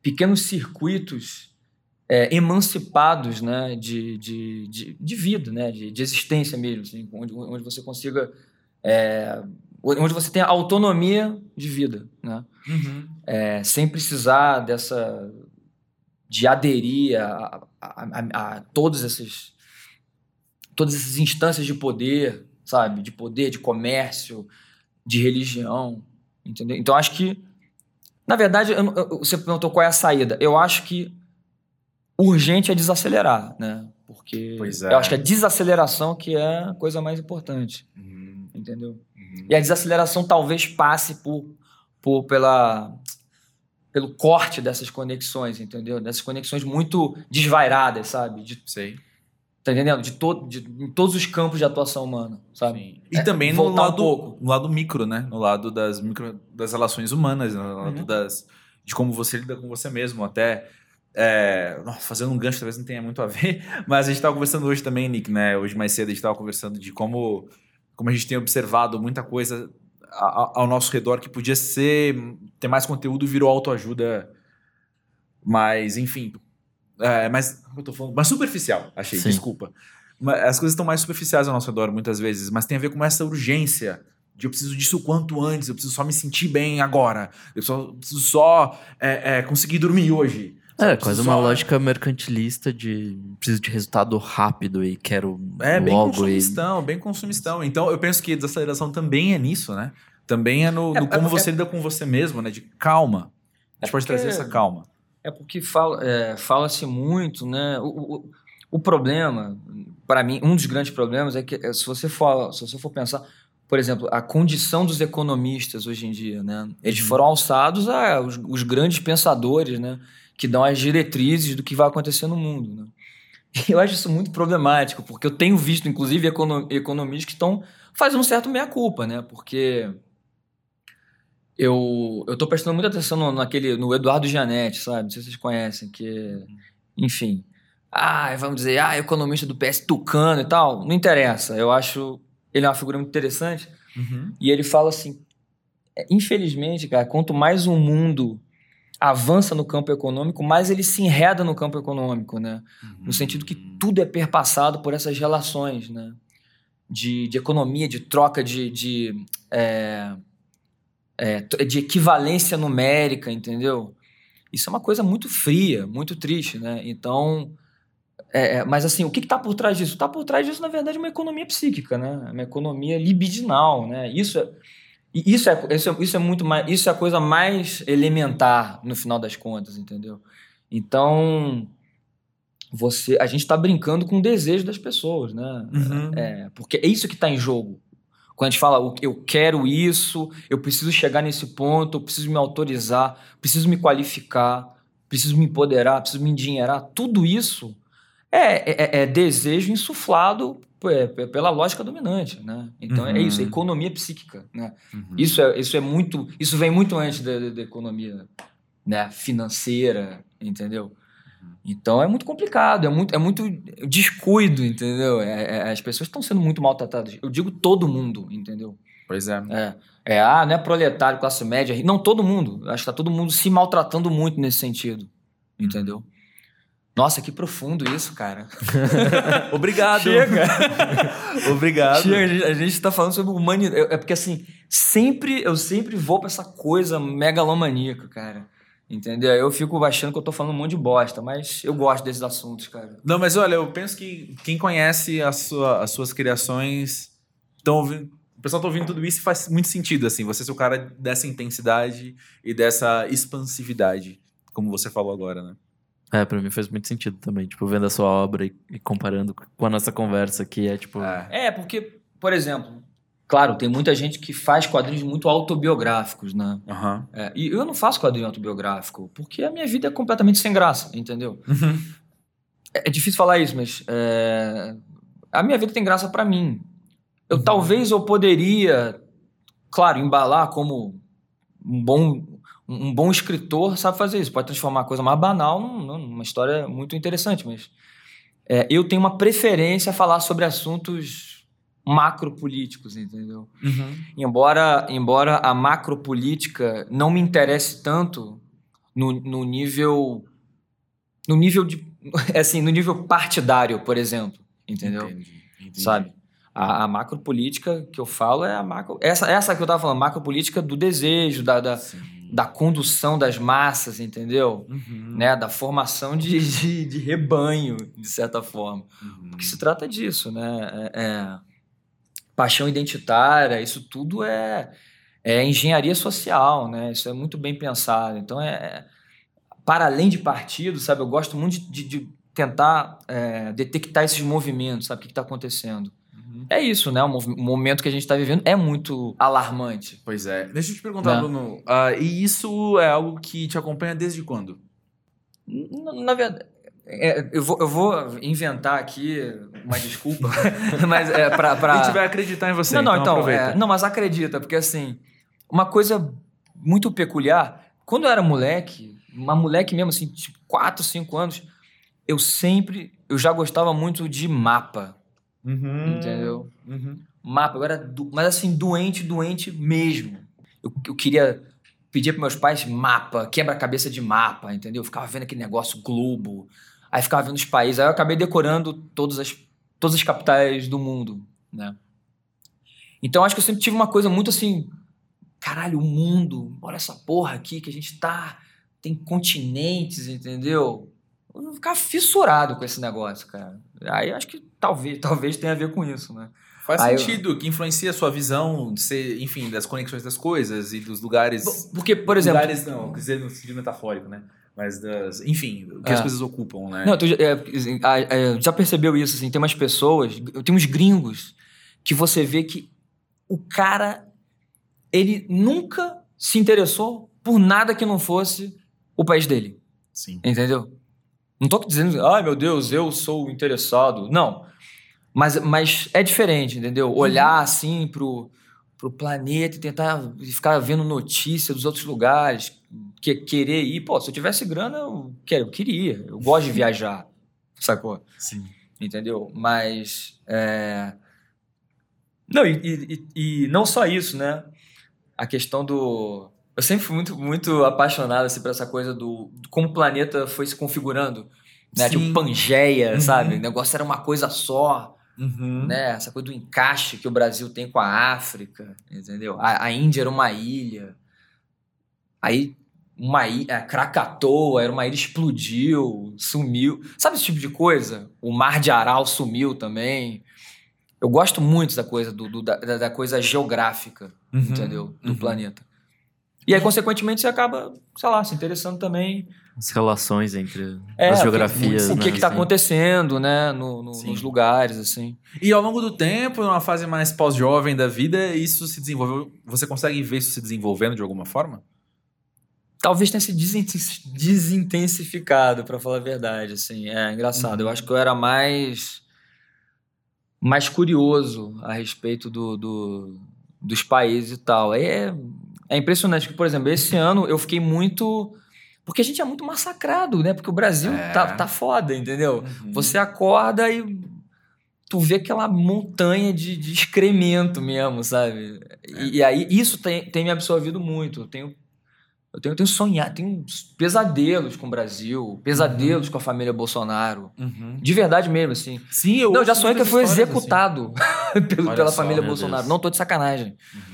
pequenos circuitos é, emancipados né, de, de, de, de vida, né, de, de existência mesmo, assim, onde, onde você consiga. é, onde você tenha autonomia de vida, né? Uhum. É, sem precisar dessa de aderir a, a, a, a todas essas todas essas instâncias de poder, sabe, de poder, de comércio, de religião, entendeu? Então acho que na verdade eu eu- você perguntou qual é a saída. Eu acho que urgente é desacelerar, né? Porque é. eu acho que a desaceleração que é a coisa mais importante, Uhum. entendeu? Uhum. E a desaceleração talvez passe por, por pela, pelo corte dessas conexões, entendeu? Dessas conexões muito desvairadas, sabe? De, Sei. tá entendendo? De, todo, de em todos os campos de atuação humana, sabe? Sim. E É, também no um lado, pouco. no lado micro, né? No lado das micro, das relações humanas, no lado Uhum. das de como você lida com você mesmo, até é, fazendo um gancho talvez não tenha muito a ver, mas a gente estava conversando hoje também, Nick, né? Hoje mais cedo a gente estava conversando de como, como a gente tem observado muita coisa ao nosso redor que podia ser ter mais conteúdo virou autoajuda, mas enfim, é, mas eu tô falando, mais superficial, achei, Sim. desculpa. As coisas estão mais superficiais ao nosso redor muitas vezes, mas tem a ver com essa urgência de eu preciso disso o quanto antes, eu preciso só me sentir bem agora, eu só, preciso só é, é, conseguir dormir hoje. É, quase uma lógica mercantilista de preciso de resultado rápido e quero É, bem logo e consumistão, bem consumistão. Então, eu penso que desaceleração também é nisso, né? Também é no, É, no como é- você lida com você mesmo, né? De calma. A gente pode porque- trazer essa calma. É porque fala, é, fala-se muito, né? O, o, o problema, para mim, um dos grandes problemas é que é, se você for, se você for pensar, por exemplo, a condição dos economistas hoje em dia, né? Eles Uhum. foram alçados a os, os grandes pensadores, né? Que dão as diretrizes do que vai acontecer no mundo, né? Eu acho isso muito problemático, porque eu tenho visto, inclusive, econo- economistas que estão fazendo um certo meia-culpa, né? Porque eu, eu tô prestando muita atenção no, naquele, no Eduardo Gianetti, sabe? Não sei se vocês conhecem, que, enfim. Ah, vamos dizer, ah, economista do PS Tucano e tal. Não interessa. Eu acho ele é uma figura muito interessante. E ele fala assim: é, infelizmente, cara, quanto mais o mundo avança no campo econômico, mais ele se enreda no campo econômico, né? No sentido que tudo é perpassado por essas relações, né? De, de economia, de troca de, de, é, é, de equivalência numérica, entendeu? Isso é uma coisa muito fria, muito triste, né? Então, é, é, mas assim, o que está por trás disso? Está por trás disso, na verdade, uma economia psíquica, né? Uma economia libidinal, né? Isso é, e isso é, isso é, isso é muito mais, isso é a coisa mais elementar no final das contas, entendeu? Então, você, a gente está brincando com o desejo das pessoas, né? Uhum. É, porque é isso que está em jogo. Quando a gente fala, "O- eu quero isso, eu preciso chegar nesse ponto, eu preciso me autorizar, preciso me qualificar, preciso me empoderar, preciso me endinheirar, tudo isso é, é- é desejo insuflado é, pela lógica dominante, né? Então é Uhum. isso, é economia psíquica, né? Uhum. Isso é, isso é muito, isso vem muito antes da, da- economia, né, financeira, entendeu? Então é muito complicado, é muito, é muito descuido, entendeu? É- é- as pessoas estão sendo muito maltratadas. Eu digo todo mundo, entendeu? Pois é. É, é ah, não é proletário, classe média. Não, todo mundo. Acho que tá todo mundo se maltratando muito nesse sentido, entendeu? Nossa, que profundo isso, cara. Obrigado. Chega. Obrigado. Chega, a gente, a gente tá falando sobre humanidade. É porque assim, sempre, eu sempre vou pra essa coisa megalomaníaca, cara. Entendeu? Eu fico achando que eu tô falando um monte de bosta, mas eu gosto desses assuntos, cara. Não, mas olha, eu penso que quem conhece a sua- as suas criações estão ouvindo. O pessoal tá ouvindo tudo isso e faz muito sentido, assim. Você ser o cara dessa intensidade e dessa expansividade, como você falou agora, né? É, pra mim faz muito sentido também. Tipo, vendo a sua obra e, e comparando com a nossa conversa aqui, é tipo. É. É, porque, por exemplo, claro, tem muita gente que faz quadrinhos muito autobiográficos, né? Aham. É, e eu não faço quadrinho autobiográfico, porque a minha vida é completamente sem graça, entendeu? Uhum. É, é difícil falar isso, mas é, a minha vida tem graça pra mim. Eu talvez eu poderia, claro, embalar como um bom um bom escritor sabe fazer isso, pode transformar a coisa mais banal num- num- numa história muito interessante, mas é, eu tenho uma preferência a falar sobre assuntos macropolíticos, entendeu? Uhum. Embora, embora a macropolítica não me interesse tanto no, no nível. No nível de. Assim, no nível partidário, por exemplo. Entendeu? Entendi, entendi. Sabe? A, a macropolítica que eu falo é a macro. Essa, essa que eu tava falando, macropolítica do desejo, da, da, Sim. Da condução das massas, entendeu? Uhum. Né? Da formação de, de, de rebanho, de certa forma. Uhum. Porque se trata disso, né? É, é paixão identitária, isso tudo é, é engenharia social, né? Isso é muito bem pensado. Então, é, é- para além de partido, sabe? Eu gosto muito de, de- tentar é, detectar esses movimentos, sabe? O que está acontecendo. É isso, né? O, momento que a gente está vivendo é muito alarmante. Pois é. Deixa eu te perguntar, Né? Bruno. ah, e isso é algo que te acompanha desde quando? N- Na verdade, é, eu, vou, eu vou inventar aqui uma desculpa, mas é para A gente vai acreditar em você. não, não, então, aproveita. é, não, mas acredita, porque assim, uma coisa muito peculiar, quando eu era moleque, uma moleque mesmo, assim, tipo, 4, 5 anos, eu sempre. Eu já gostava muito de mapa. Uhum. Entendeu? Uhum. Mapa, eu era. do- mas assim, doente, doente mesmo. Eu, eu queria. Pedia para meus pais mapa, quebra-cabeça de mapa, entendeu? Eu ficava vendo aquele negócio globo. Aí ficava vendo os países. Aí eu acabei decorando todas as, todas as capitais do mundo, né? Então acho que eu sempre tive uma coisa muito assim. Caralho, o mundo, olha essa porra aqui que a gente tá. Tem continentes, entendeu? Eu ficava fissurado com esse negócio, cara. Aí acho que talvez, talvez tenha a ver com isso, né? Faz Aí eu- sentido, que influencia a sua visão ser, enfim, das conexões das coisas e dos lugares. Porque, por exemplo. Lugares, não, quer dizer no sentido metafórico, né? Mas das. Enfim, o que É. as coisas ocupam, né? Não, tu já- é, assim, ah, é, já percebeu isso, assim, tem umas pessoas, tem uns gringos que você vê que o cara, ele nunca se interessou por nada que não fosse o país dele, Sim. entendeu? Não tô dizendo, ai meu Deus, eu sou interessado. Não. Mas, mas é diferente, entendeu? Olhar assim pro, pro planeta e tentar ficar vendo notícia dos outros lugares, que, querer ir. Pô, se eu tivesse grana, eu, quero, eu queria. Eu gosto de viajar, sacou? Sim. Entendeu? Mas. é, Não, e- e- e não só isso, né? A questão do. Eu sempre fui muito, muito apaixonado assim, por essa coisa do, do como o planeta foi se configurando. Né? Sim. Tipo Pangeia, Uhum. sabe? O negócio era uma coisa só, Uhum. né? Essa coisa do encaixe que o Brasil tem com a África, entendeu? A, a Índia era uma ilha. Aí uma ilha, Krakatoa era uma ilha explodiu, sumiu. Sabe esse tipo de coisa? O Mar de Aral sumiu também. Eu gosto muito da coisa do, do- da, da- da coisa geográfica, Uhum. entendeu? Do Uhum. planeta. E aí, consequentemente, você acaba, sei lá, se interessando também As relações entre é, as o que- geografias. O que, né, que tá assim. acontecendo, né? no- no- nos lugares, assim. E ao longo do tempo, numa fase mais pós-jovem da vida, isso se desenvolveu. Você consegue ver isso se desenvolvendo de alguma forma? Talvez tenha se desinten- desintensificado, pra falar a verdade, assim. É engraçado. Uhum. Eu acho que eu era mais mais curioso a respeito do, do- dos países e tal. É, é impressionante que, por exemplo, esse ano eu fiquei muito... Porque a gente é muito massacrado, né? Porque o Brasil É. tá, tá foda, entendeu? Uhum. Você acorda e tu vê aquela montanha de, de excremento mesmo, sabe? E, e aí isso tem, tem me absorvido muito. Eu tenho, eu tenho, eu tenho sonhado, tenho pesadelos com o Brasil, pesadelos com a família Bolsonaro. Uhum. De verdade mesmo, assim. Sim, eu Não, eu já sonhei que eu fui histórias executado Olha pela só, família meu Bolsonaro. Não tô de sacanagem. assim. Uhum.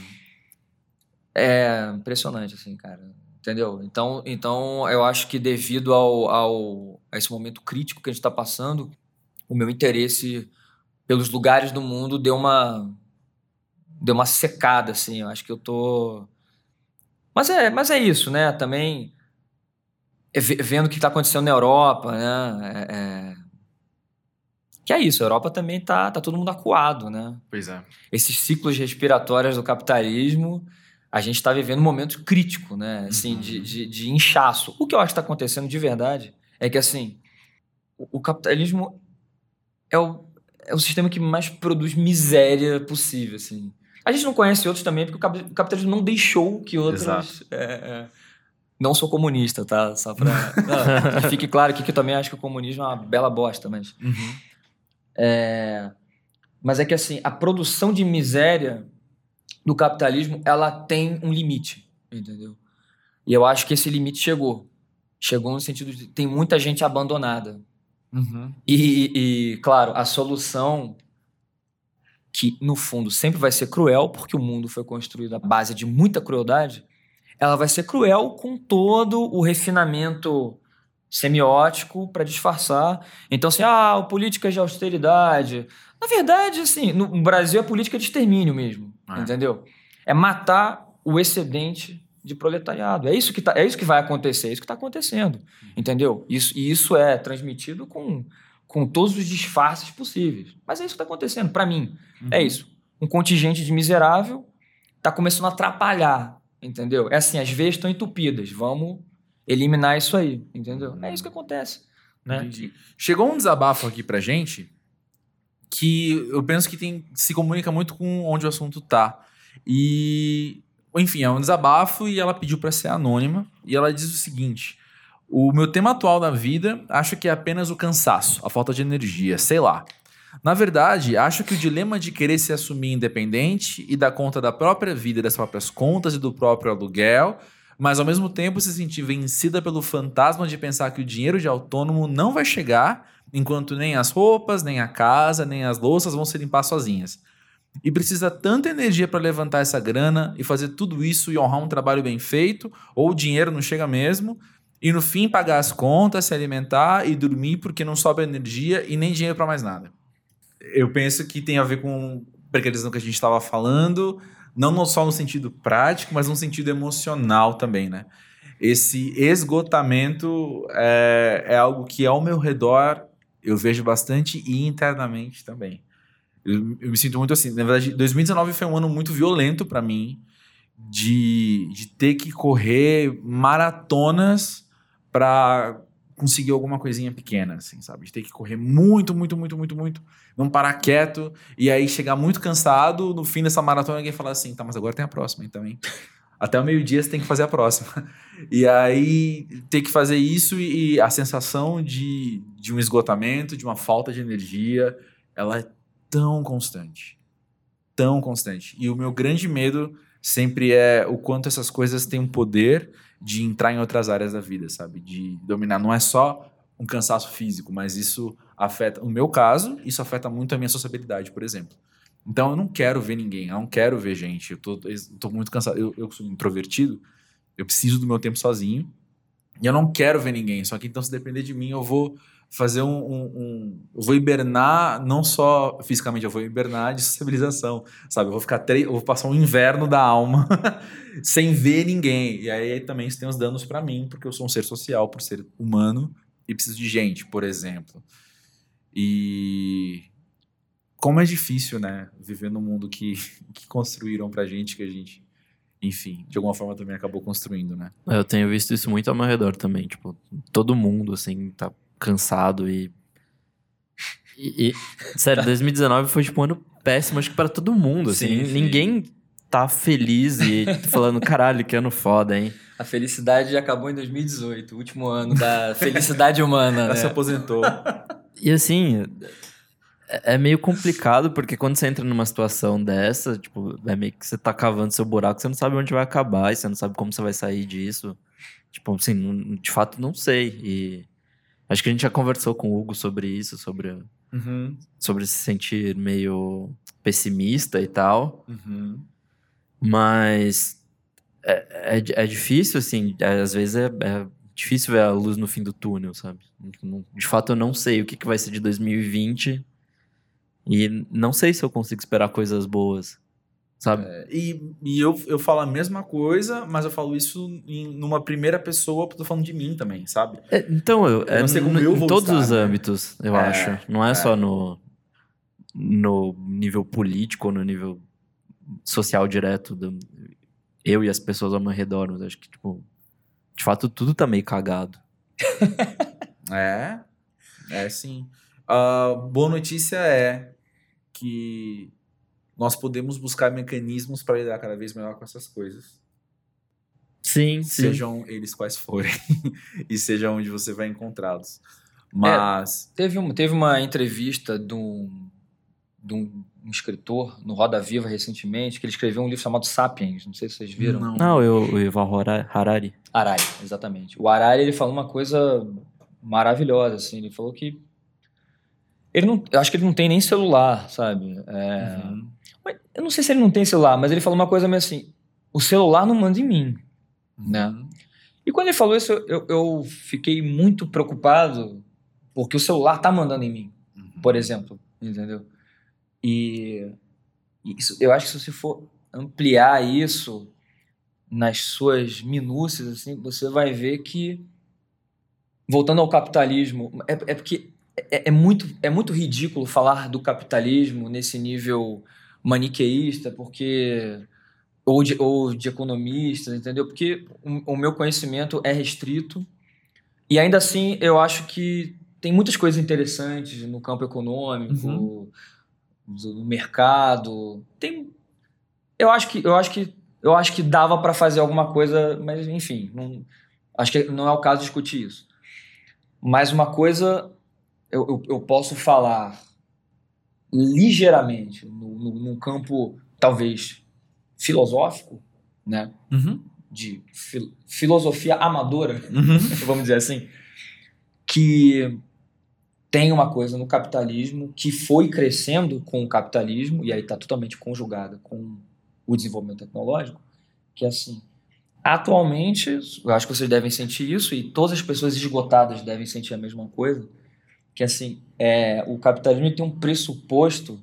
É impressionante, assim, cara. Entendeu? Então, então eu acho que devido ao, ao, a esse momento crítico que a gente está passando, o meu interesse pelos lugares do mundo deu uma deu uma secada, assim. Eu acho que eu tô. Mas é, mas é isso, né? Também é ve- vendo o que está acontecendo na Europa, né? É- é- Que é isso, a Europa também tá, tá todo mundo acuado, né? Pois é. esses ciclos respiratórios do capitalismo, a gente está vivendo um momento crítico, né? Assim, Uhum. de, de, de inchaço. O que eu acho que está acontecendo de verdade é que, assim, o, o capitalismo é o, é o sistema que mais produz miséria possível, assim. A gente não conhece outros também, porque o cap- o capitalismo não deixou que outros... É, é, não sou comunista, tá? Só pra... Não, que fique claro aqui que eu também acho que o comunismo é uma bela bosta, mas... Uhum. É, mas é que assim, a produção de miséria do capitalismo, ela tem um limite, entendeu? E eu acho que esse limite chegou. Chegou no sentido de tem muita gente abandonada. Uhum. E, e, claro, a solução que no fundo sempre vai ser cruel, porque o mundo foi construído à base de muita crueldade, ela vai ser cruel com todo o refinamento semiótico para disfarçar. Então, assim, ah, políticas de austeridade. Na verdade, assim, no Brasil é política de extermínio mesmo, É. entendeu? É matar o excedente de proletariado. É isso que, tá, é isso que vai acontecer, é isso que está acontecendo, entendeu? Isso, e isso é transmitido com, com todos os disfarces possíveis. Mas é isso que está acontecendo, para mim. É isso. Um contingente de miserável está começando a atrapalhar, entendeu? É assim, as veias estão entupidas, vamos eliminar isso aí, entendeu? É isso que acontece. Né? Entendi. Chegou um desabafo aqui pra gente que eu penso que tem, se comunica muito com onde o assunto tá. E enfim, é um desabafo e ela pediu para ser anônima. E ela diz o seguinte: O meu tema atual da vida acho que é apenas o cansaço, a falta de energia, sei lá. Na verdade, acho que o dilema de querer se assumir independente e dar conta da própria vida, das próprias contas e do próprio aluguel, mas ao mesmo tempo se sentir vencida pelo fantasma de pensar que o dinheiro de autônomo não vai chegar enquanto nem as roupas, nem a casa, nem as louças vão se limpar sozinhas. E precisa tanta energia para levantar essa grana e fazer tudo isso e honrar um trabalho bem feito, ou o dinheiro não chega mesmo, e no fim pagar as contas, se alimentar e dormir porque não sobra energia e nem dinheiro para mais nada. Eu penso que tem a ver com precarização que a gente estava falando, não só no sentido prático, mas no sentido emocional também, né? Esse esgotamento é, é algo que ao meu redor eu vejo bastante e internamente também. Eu, eu, me sinto muito assim. Na verdade, 2019 foi um ano muito violento para mim, de, de ter que correr maratonas para conseguir alguma coisinha pequena, assim, sabe? De ter que correr muito, muito, muito, muito, muito, não parar quieto e aí chegar muito cansado. No fim dessa maratona, alguém falar assim: tá, mas agora tem a próxima, então, hein? Até o meio-dia você tem que fazer a próxima. E aí ter que fazer isso e, e a sensação de, de um esgotamento, de uma falta de energia, ela é tão constante. Tão constante. E o meu grande medo sempre é o quanto essas coisas têm um poder de entrar em outras áreas da vida, sabe? De dominar. Não é só um cansaço físico, mas isso afeta. No meu caso, isso afeta muito a minha sociabilidade, por exemplo. Então eu não quero ver ninguém, eu não quero ver gente. Eu tô, eu tô muito cansado. Eu, eu sou introvertido, eu preciso do meu tempo sozinho. E eu não quero ver ninguém. Só que então, se depender de mim, eu vou fazer um, um, um, eu vou hibernar não só fisicamente eu vou hibernar de sociabilização sabe eu vou ficar três eu vou passar um inverno da alma sem ver ninguém e aí também isso tem os danos para mim porque eu sou um ser social por ser humano e preciso de gente por exemplo e como é difícil né viver no mundo que que construíram pra gente que a gente enfim, de alguma forma também acabou construindo, né? Eu tenho visto isso muito ao meu redor também, tipo, todo mundo, assim, tá cansado e. E, e sério, 2019 foi tipo um ano péssimo, acho que pra todo mundo, assim. Sim, Ninguém tá feliz e falando, caralho, que ano foda, hein? A felicidade acabou em 2018, o último ano da felicidade humana. Ela né? se aposentou. E assim, é, é meio complicado, porque quando você entra numa situação dessa, tipo, é meio que você tá cavando seu buraco, você não sabe onde vai acabar, e você não sabe como você vai sair disso. Tipo, assim, de fato, não sei. E Acho que a gente já conversou com o Hugo sobre isso, sobre, uhum. sobre se sentir meio pessimista e tal. Uhum. Mas é, é, é, difícil, assim, é, às vezes é, é, difícil ver a luz no fim do túnel, sabe? De fato, eu não sei o que, que vai ser de 2020 e não sei se eu consigo esperar coisas boas sabe? É, e e eu, eu falo a mesma coisa, mas eu falo isso em numa primeira pessoa, porque eu tô falando de mim também, sabe? É, então, eu, é no, eu em todos estar, os né? âmbitos, eu é, acho. Não é, só é. no, no nível político ou no nível social direto. Do, eu e as pessoas ao meu redor, mas acho que, tipo, de fato, tudo tá meio cagado. é, é sim. A boa notícia é que nós podemos buscar mecanismos para lidar cada vez melhor com essas coisas. Sim, sejam sim. eles quais forem e seja onde você vai encontrá-los. Mas é, teve, um, teve uma entrevista de um, de um, escritor no Roda Viva recentemente que ele escreveu um livro chamado Sapiens. Não sei se vocês viram. Não, não eu, o Ivan Harari. Harari, exatamente. O Harari ele falou uma coisa maravilhosa assim. Ele falou que ele não, eu acho que ele não tem nem celular, sabe? É, uhum. Eu não sei se ele não tem celular, mas ele falou uma coisa meio assim: o celular não manda em mim, né? Uhum. E quando ele falou isso, eu, eu, fiquei muito preocupado porque o celular tá mandando em mim, uhum. por exemplo, entendeu? E isso, eu acho que se você for ampliar isso nas suas minúcias, assim, você vai ver que voltando ao capitalismo, é, é porque é, é, muito, é muito ridículo falar do capitalismo nesse nível maniqueísta, porque ou de, ou de economistas, entendeu? Porque o, o, meu conhecimento é restrito e ainda assim eu acho que tem muitas coisas interessantes no campo econômico, uhum. do, mercado. Tem, eu acho que eu acho que Eu acho que dava para fazer alguma coisa, mas enfim, não, acho que não é o caso discutir isso. Mas uma coisa eu, eu, eu posso falar ligeiramente num campo talvez filosófico, né? Uhum. De fil- filosofia amadora, Uhum. vamos dizer assim, que tem uma coisa no capitalismo que foi crescendo com o capitalismo, e aí está totalmente conjugada com o desenvolvimento tecnológico, que é assim, atualmente, eu acho que vocês devem sentir isso, e todas as pessoas esgotadas devem sentir a mesma coisa, que assim, é, o capitalismo tem um pressuposto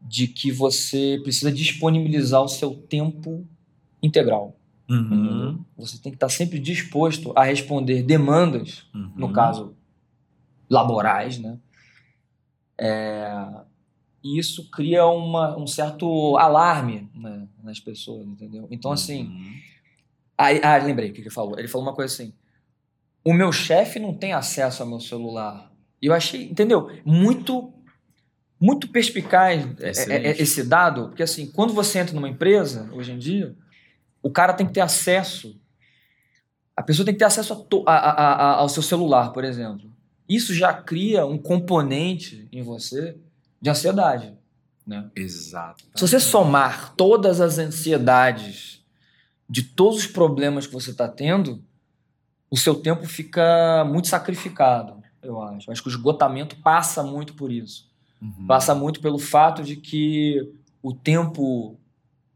de que você precisa disponibilizar o seu tempo integral. Uhum. Você tem que estar sempre disposto a responder demandas, no Uhum. caso laborais, né? É, e isso cria uma, um certo alarme né, nas pessoas, entendeu? Então, assim, Uhum. Aí, ah, lembrei o que ele falou. Ele falou uma coisa assim: o meu chefe não tem acesso ao meu celular. E eu achei, entendeu? Muito, muito perspicaz é- é- é- Excelente. esse dado, porque assim, quando você entra numa empresa, hoje em dia, o cara tem que ter acesso. A pessoa tem que ter acesso a a- a- ao seu celular, por exemplo. Isso já cria um componente em você de ansiedade, né? Exato. Se você somar todas as ansiedades de todos os problemas que você está tendo, o seu tempo fica muito sacrificado, eu acho. Acho que o esgotamento passa muito por isso. Uhum. Passa muito pelo fato de que o tempo.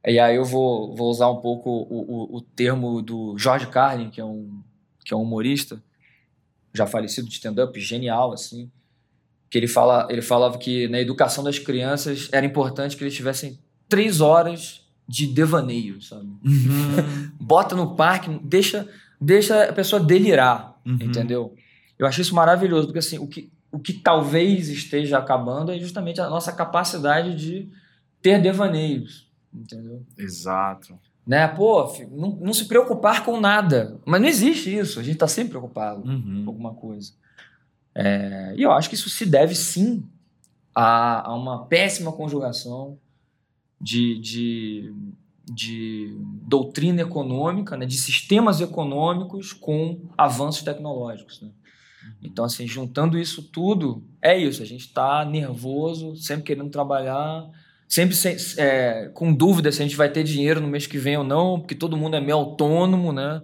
E aí eu vou, vou usar um pouco o, o, o termo do George Carlin, que é um, que é um humorista, já falecido de stand-up, genial, assim. Que ele, fala, ele falava que na educação das crianças era importante que eles tivessem três horas de devaneio, sabe? Uhum. Bota no parque, deixa, deixa a pessoa delirar, Uhum. entendeu? Eu achei isso maravilhoso, porque assim, o que, o que talvez esteja acabando é justamente a nossa capacidade de ter devaneios, entendeu? Exato. Né? Pô, não, não se preocupar com nada. Mas não existe isso, a gente está sempre preocupado com Uhum. alguma coisa. É, e eu acho que isso se deve sim a, a uma péssima conjugação de, de, de doutrina econômica, né, de sistemas econômicos com avanços tecnológicos. Né? Então, assim, juntando isso tudo, é isso. A gente está nervoso, sempre querendo trabalhar, sempre sem- é, com dúvida se a gente vai ter dinheiro no mês que vem ou não, porque todo mundo é meio autônomo, né?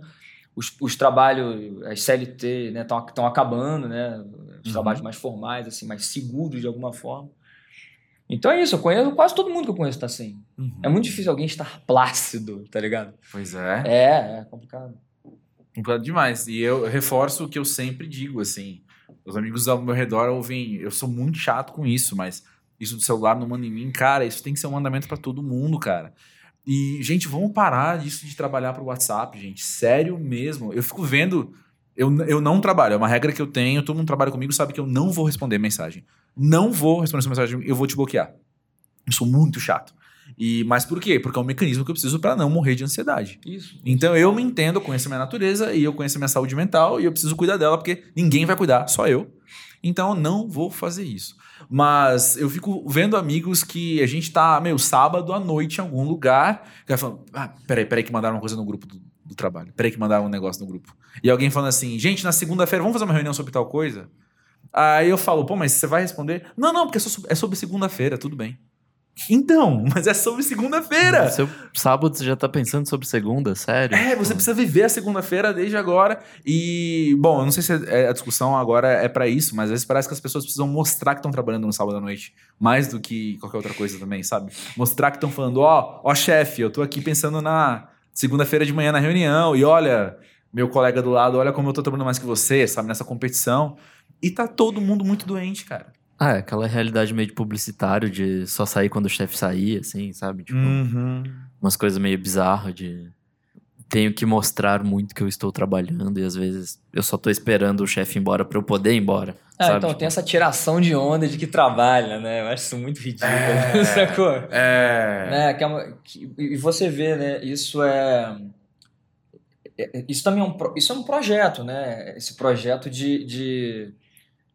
Os, os trabalhos, as CLT, né, estão acabando, né? Os Uhum. trabalhos mais formais, assim, mais seguros de alguma forma. Então é isso, eu conheço quase todo mundo que eu conheço tá assim. Uhum. É muito difícil alguém estar plácido, tá ligado? Pois é. É, é complicado. Complicado demais. E eu reforço o que eu sempre digo, assim. Os amigos ao meu redor ouvem. Eu sou muito chato com isso, mas isso do celular não manda em mim, cara, isso tem que ser um mandamento pra todo mundo, cara. E, gente, vamos parar disso de trabalhar pro WhatsApp, gente. Sério mesmo. Eu fico vendo. Eu, eu não trabalho, é uma regra que eu tenho. Todo mundo trabalha comigo sabe que eu não vou responder mensagem. Não vou responder essa mensagem, eu vou te bloquear. Eu sou muito chato. E, mas por quê? Porque é um mecanismo que eu preciso pra não morrer de ansiedade. Isso. Então eu me entendo, eu conheço a minha natureza e eu conheço a minha saúde mental e eu preciso cuidar dela porque ninguém vai cuidar, só eu. Então eu não vou fazer isso. Mas eu fico vendo amigos que a gente tá, meu, sábado à noite em algum lugar, que falando, ah, peraí, peraí que mandaram uma coisa no grupo do, do trabalho. Peraí que mandaram um negócio no grupo. E alguém falando assim, gente, na segunda-feira vamos fazer uma reunião sobre tal coisa? Aí eu falo, pô, mas você vai responder? Não, não, porque é é sobre segunda-feira, tudo bem. Então, mas é sobre segunda-feira. Seu sábado você já tá pensando sobre segunda, sério? É, você precisa viver a segunda-feira desde agora. E, bom, eu não sei se é- a discussão agora é pra isso, mas às vezes parece que as pessoas precisam mostrar que estão trabalhando no sábado à noite. Mais do que qualquer outra coisa também, sabe? Mostrar que estão falando, ó, ó, chefe, eu tô aqui pensando na segunda-feira de manhã na reunião, e olha, meu colega do lado, olha como eu tô trabalhando mais que você, sabe? Nessa competição. E tá todo mundo muito doente, cara. Ah, é aquela realidade meio de publicitário de só sair quando o chefe sair, assim, sabe? Tipo, Uhum. umas coisas meio bizarras de tenho que mostrar muito que eu estou trabalhando e às vezes eu só tô esperando o chefe ir embora pra eu poder ir embora. Ah, sabe? então Tipo, tem essa tiração de onda de que trabalha, né? Eu acho isso muito ridículo, É. sacou? É. né? Que é uma- que- e você vê, né? Isso é, é- isso também é um, pro- isso é um projeto, né? Esse projeto de, de,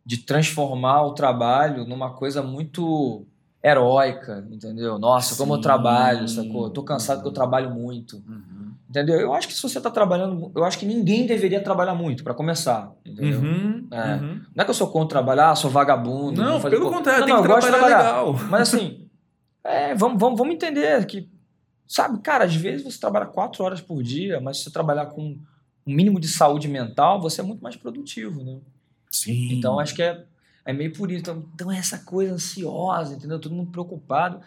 de transformar o trabalho numa coisa muito heróica, entendeu? Nossa, como eu Sim. trabalho, sacou? Eu tô cansado porque eu trabalho muito. Uhum. Entendeu? Eu acho que se você tá trabalhando, eu acho que ninguém deveria trabalhar muito, pra começar, entendeu? Uhum. É. Uhum. Não é que eu sou contra trabalhar, sou vagabundo. Não, pelo co- contrário, Não, tem não, que eu gosto de trabalhar trabalhar. legal. Mas assim, é, vamos, vamos, vamos entender que, sabe, cara, às vezes você trabalha quatro horas por dia, mas se você trabalhar com um mínimo de saúde mental, você é muito mais produtivo, né? Sim. Então acho que é, é meio por isso. Então, então essa coisa ansiosa, entendeu? Todo mundo preocupado.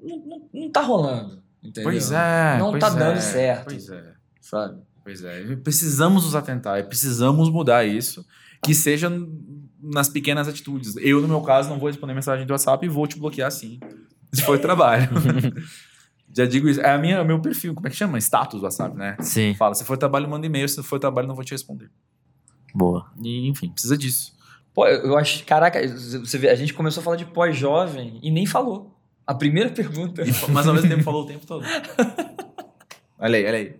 Não, não, não tá rolando, entendeu? Pois é. Não pois tá é, dando certo. Pois é. Sabe? Pois é. Precisamos nos atentar, precisamos mudar isso. Que seja nas pequenas atitudes. Eu, no meu caso, não vou responder mensagem do WhatsApp e vou te bloquear sim. Se for trabalho. Já digo isso. É a minha, meu perfil, como é que chama? Status do WhatsApp, né? Sim, Fala, se for trabalho, manda e-mail. Se for trabalho, não vou te responder. Boa. E, enfim, precisa disso. Pô, eu acho. Caraca, você vê, a gente começou a falar de pós-jovem e nem falou. A primeira pergunta. Mas ao mesmo tempo falou o tempo todo. olha aí, olha aí.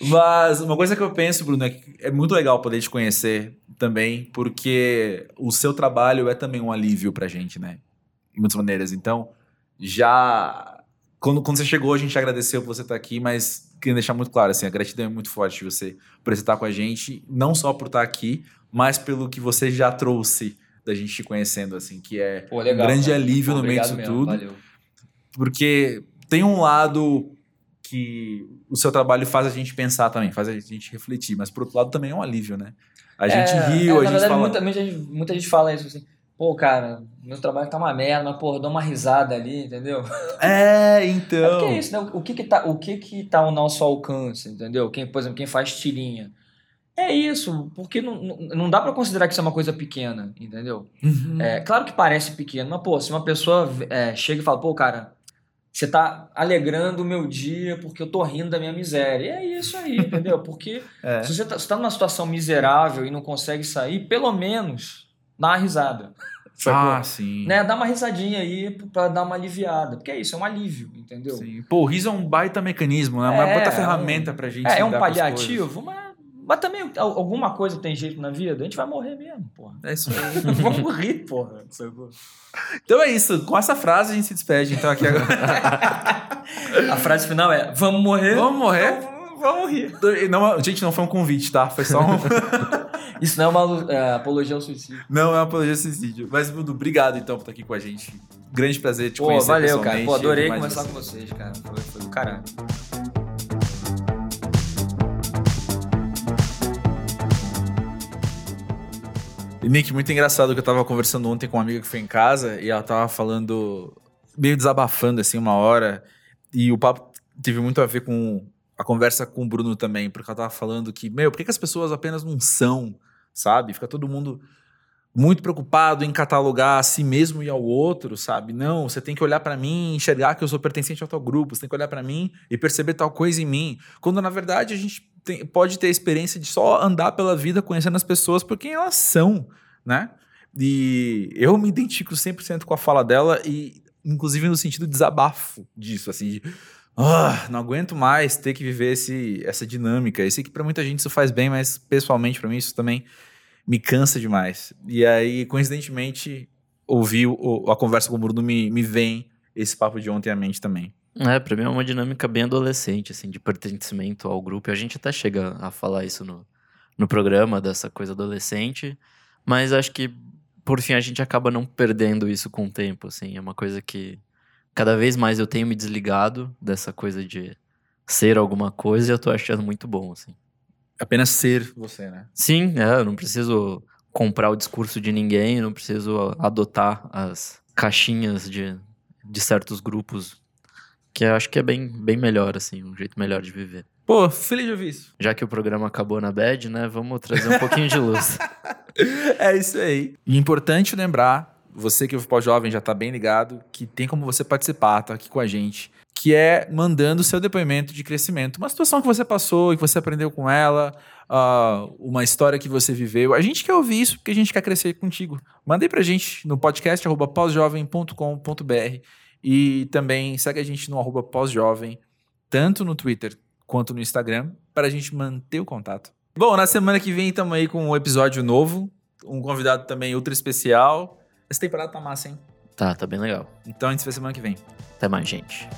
Mas uma coisa que eu penso, Bruno, é que é muito legal poder te conhecer também, porque o seu trabalho é também um alívio pra gente, né? De muitas maneiras. Então, já. Quando, quando você chegou, a gente agradeceu por você estar aqui, mas queria deixar muito claro, assim, a gratidão é muito forte de você por estar com a gente, não só por estar aqui, mas pelo que você já trouxe da gente te conhecendo, assim, que é Pô, um grande cara. alívio Pô, no meio disso mesmo, tudo. Valeu. Porque tem um lado que o seu trabalho faz a gente pensar também, faz a gente refletir, mas por outro lado também é um alívio, né? A gente É, riu, é, a gente verdade, fala. muita, muita, gente, muita gente fala isso assim. Pô, cara, meu trabalho tá uma merda, mas, porra, dá uma risada ali, entendeu? É, É então. porque é isso, né? O que que tá, o que que tá ao nosso alcance, entendeu? Quem, por exemplo, quem faz tirinha. É isso, porque não, não, dá pra considerar que isso é uma coisa pequena, entendeu? Uhum. É, claro que parece pequeno, mas, pô, se uma pessoa é, chega e fala, pô, cara, você tá alegrando o meu dia porque eu tô rindo da minha miséria. E é isso aí, entendeu? Porque É. se você tá, você tá numa situação miserável e não consegue sair, pelo menos dá uma risada. sacou? Ah, sim. né? Dá uma risadinha aí pra dar uma aliviada. Porque é isso, é um alívio, entendeu? Sim. Pô, o riso é um baita mecanismo, né? Uma É, baita é ferramenta pra gente. É, é um lidar com as paliativo, mas, mas também al- alguma coisa tem jeito na vida, a gente vai morrer mesmo, porra. É isso aí. Vamos rir, porra. sacou? Então é isso. Com essa frase a gente se despede. Então aqui agora. A frase final é: vamos morrer? Vamos morrer? Então, vamos rir. Não, gente, não foi um convite, tá? Foi só um. Isso não é uma é, apologia ao suicídio. não é uma apologia ao suicídio. Mas, Bruno, obrigado então por estar aqui com a gente. Grande prazer te Pô, conhecer. valeu, cara. Pô, adorei conversar você. com vocês, cara. Foi, foi do caralho. Nick, muito engraçado que eu tava conversando ontem com uma amiga que foi em casa e ela tava falando, meio desabafando assim, uma hora. E o papo teve muito a ver com a conversa com o Bruno também, porque ela tava falando que, meu, por que, que as pessoas apenas não são, sabe? Fica todo mundo muito preocupado em catalogar a si mesmo e ao outro, sabe? Não, você tem que olhar pra mim e enxergar que eu sou pertencente a tal grupo, você tem que olhar pra mim e perceber tal coisa em mim. Quando na verdade a gente tem- pode ter a experiência de só andar pela vida conhecendo as pessoas por quem elas são, né? E eu me identifico 100% com a fala dela e inclusive no sentido de desabafo disso, assim, de ah, não aguento mais ter que viver esse, essa dinâmica. Eu sei que pra muita gente isso faz bem, mas pessoalmente pra mim isso também me cansa demais. E aí, coincidentemente, ouvir a conversa com o Bruno me, me vem esse papo de ontem à mente também. É, pra mim é uma dinâmica bem adolescente, assim, de pertencimento ao grupo. E a gente até chega a falar isso no, no programa, dessa coisa adolescente. Mas acho que, por fim, a gente acaba não perdendo isso com o tempo, assim. É uma coisa que cada vez mais eu tenho me desligado dessa coisa de ser alguma coisa e eu tô achando muito bom, assim. Apenas ser você, né? Sim, é, eu não preciso comprar o discurso de ninguém, eu não preciso adotar as caixinhas de, de certos grupos, que eu acho que é bem, bem melhor, assim, um jeito melhor de viver. Pô, feliz de ouvir isso. Já que o programa acabou na bad, né, vamos trazer um pouquinho de luz. É isso aí. E importante lembrar, você que é pós-jovem já tá bem ligado, que tem como você participar, tá aqui com a gente, que é mandando o seu depoimento de crescimento. Uma situação que você passou e que você aprendeu com ela, ah, uma história que você viveu. A gente quer ouvir isso porque a gente quer crescer contigo. Manda aí pra gente no podcast arroba pausjovem.com.br e também segue a gente no arroba pausjovem, tanto no Twitter quanto no Instagram, para a gente manter o contato. Bom, na semana que vem estamos aí com um episódio novo, um convidado também ultra especial. Essa temporada tá massa, hein? Tá, tá bem legal. Então a gente se vê semana que vem. Até mais, gente.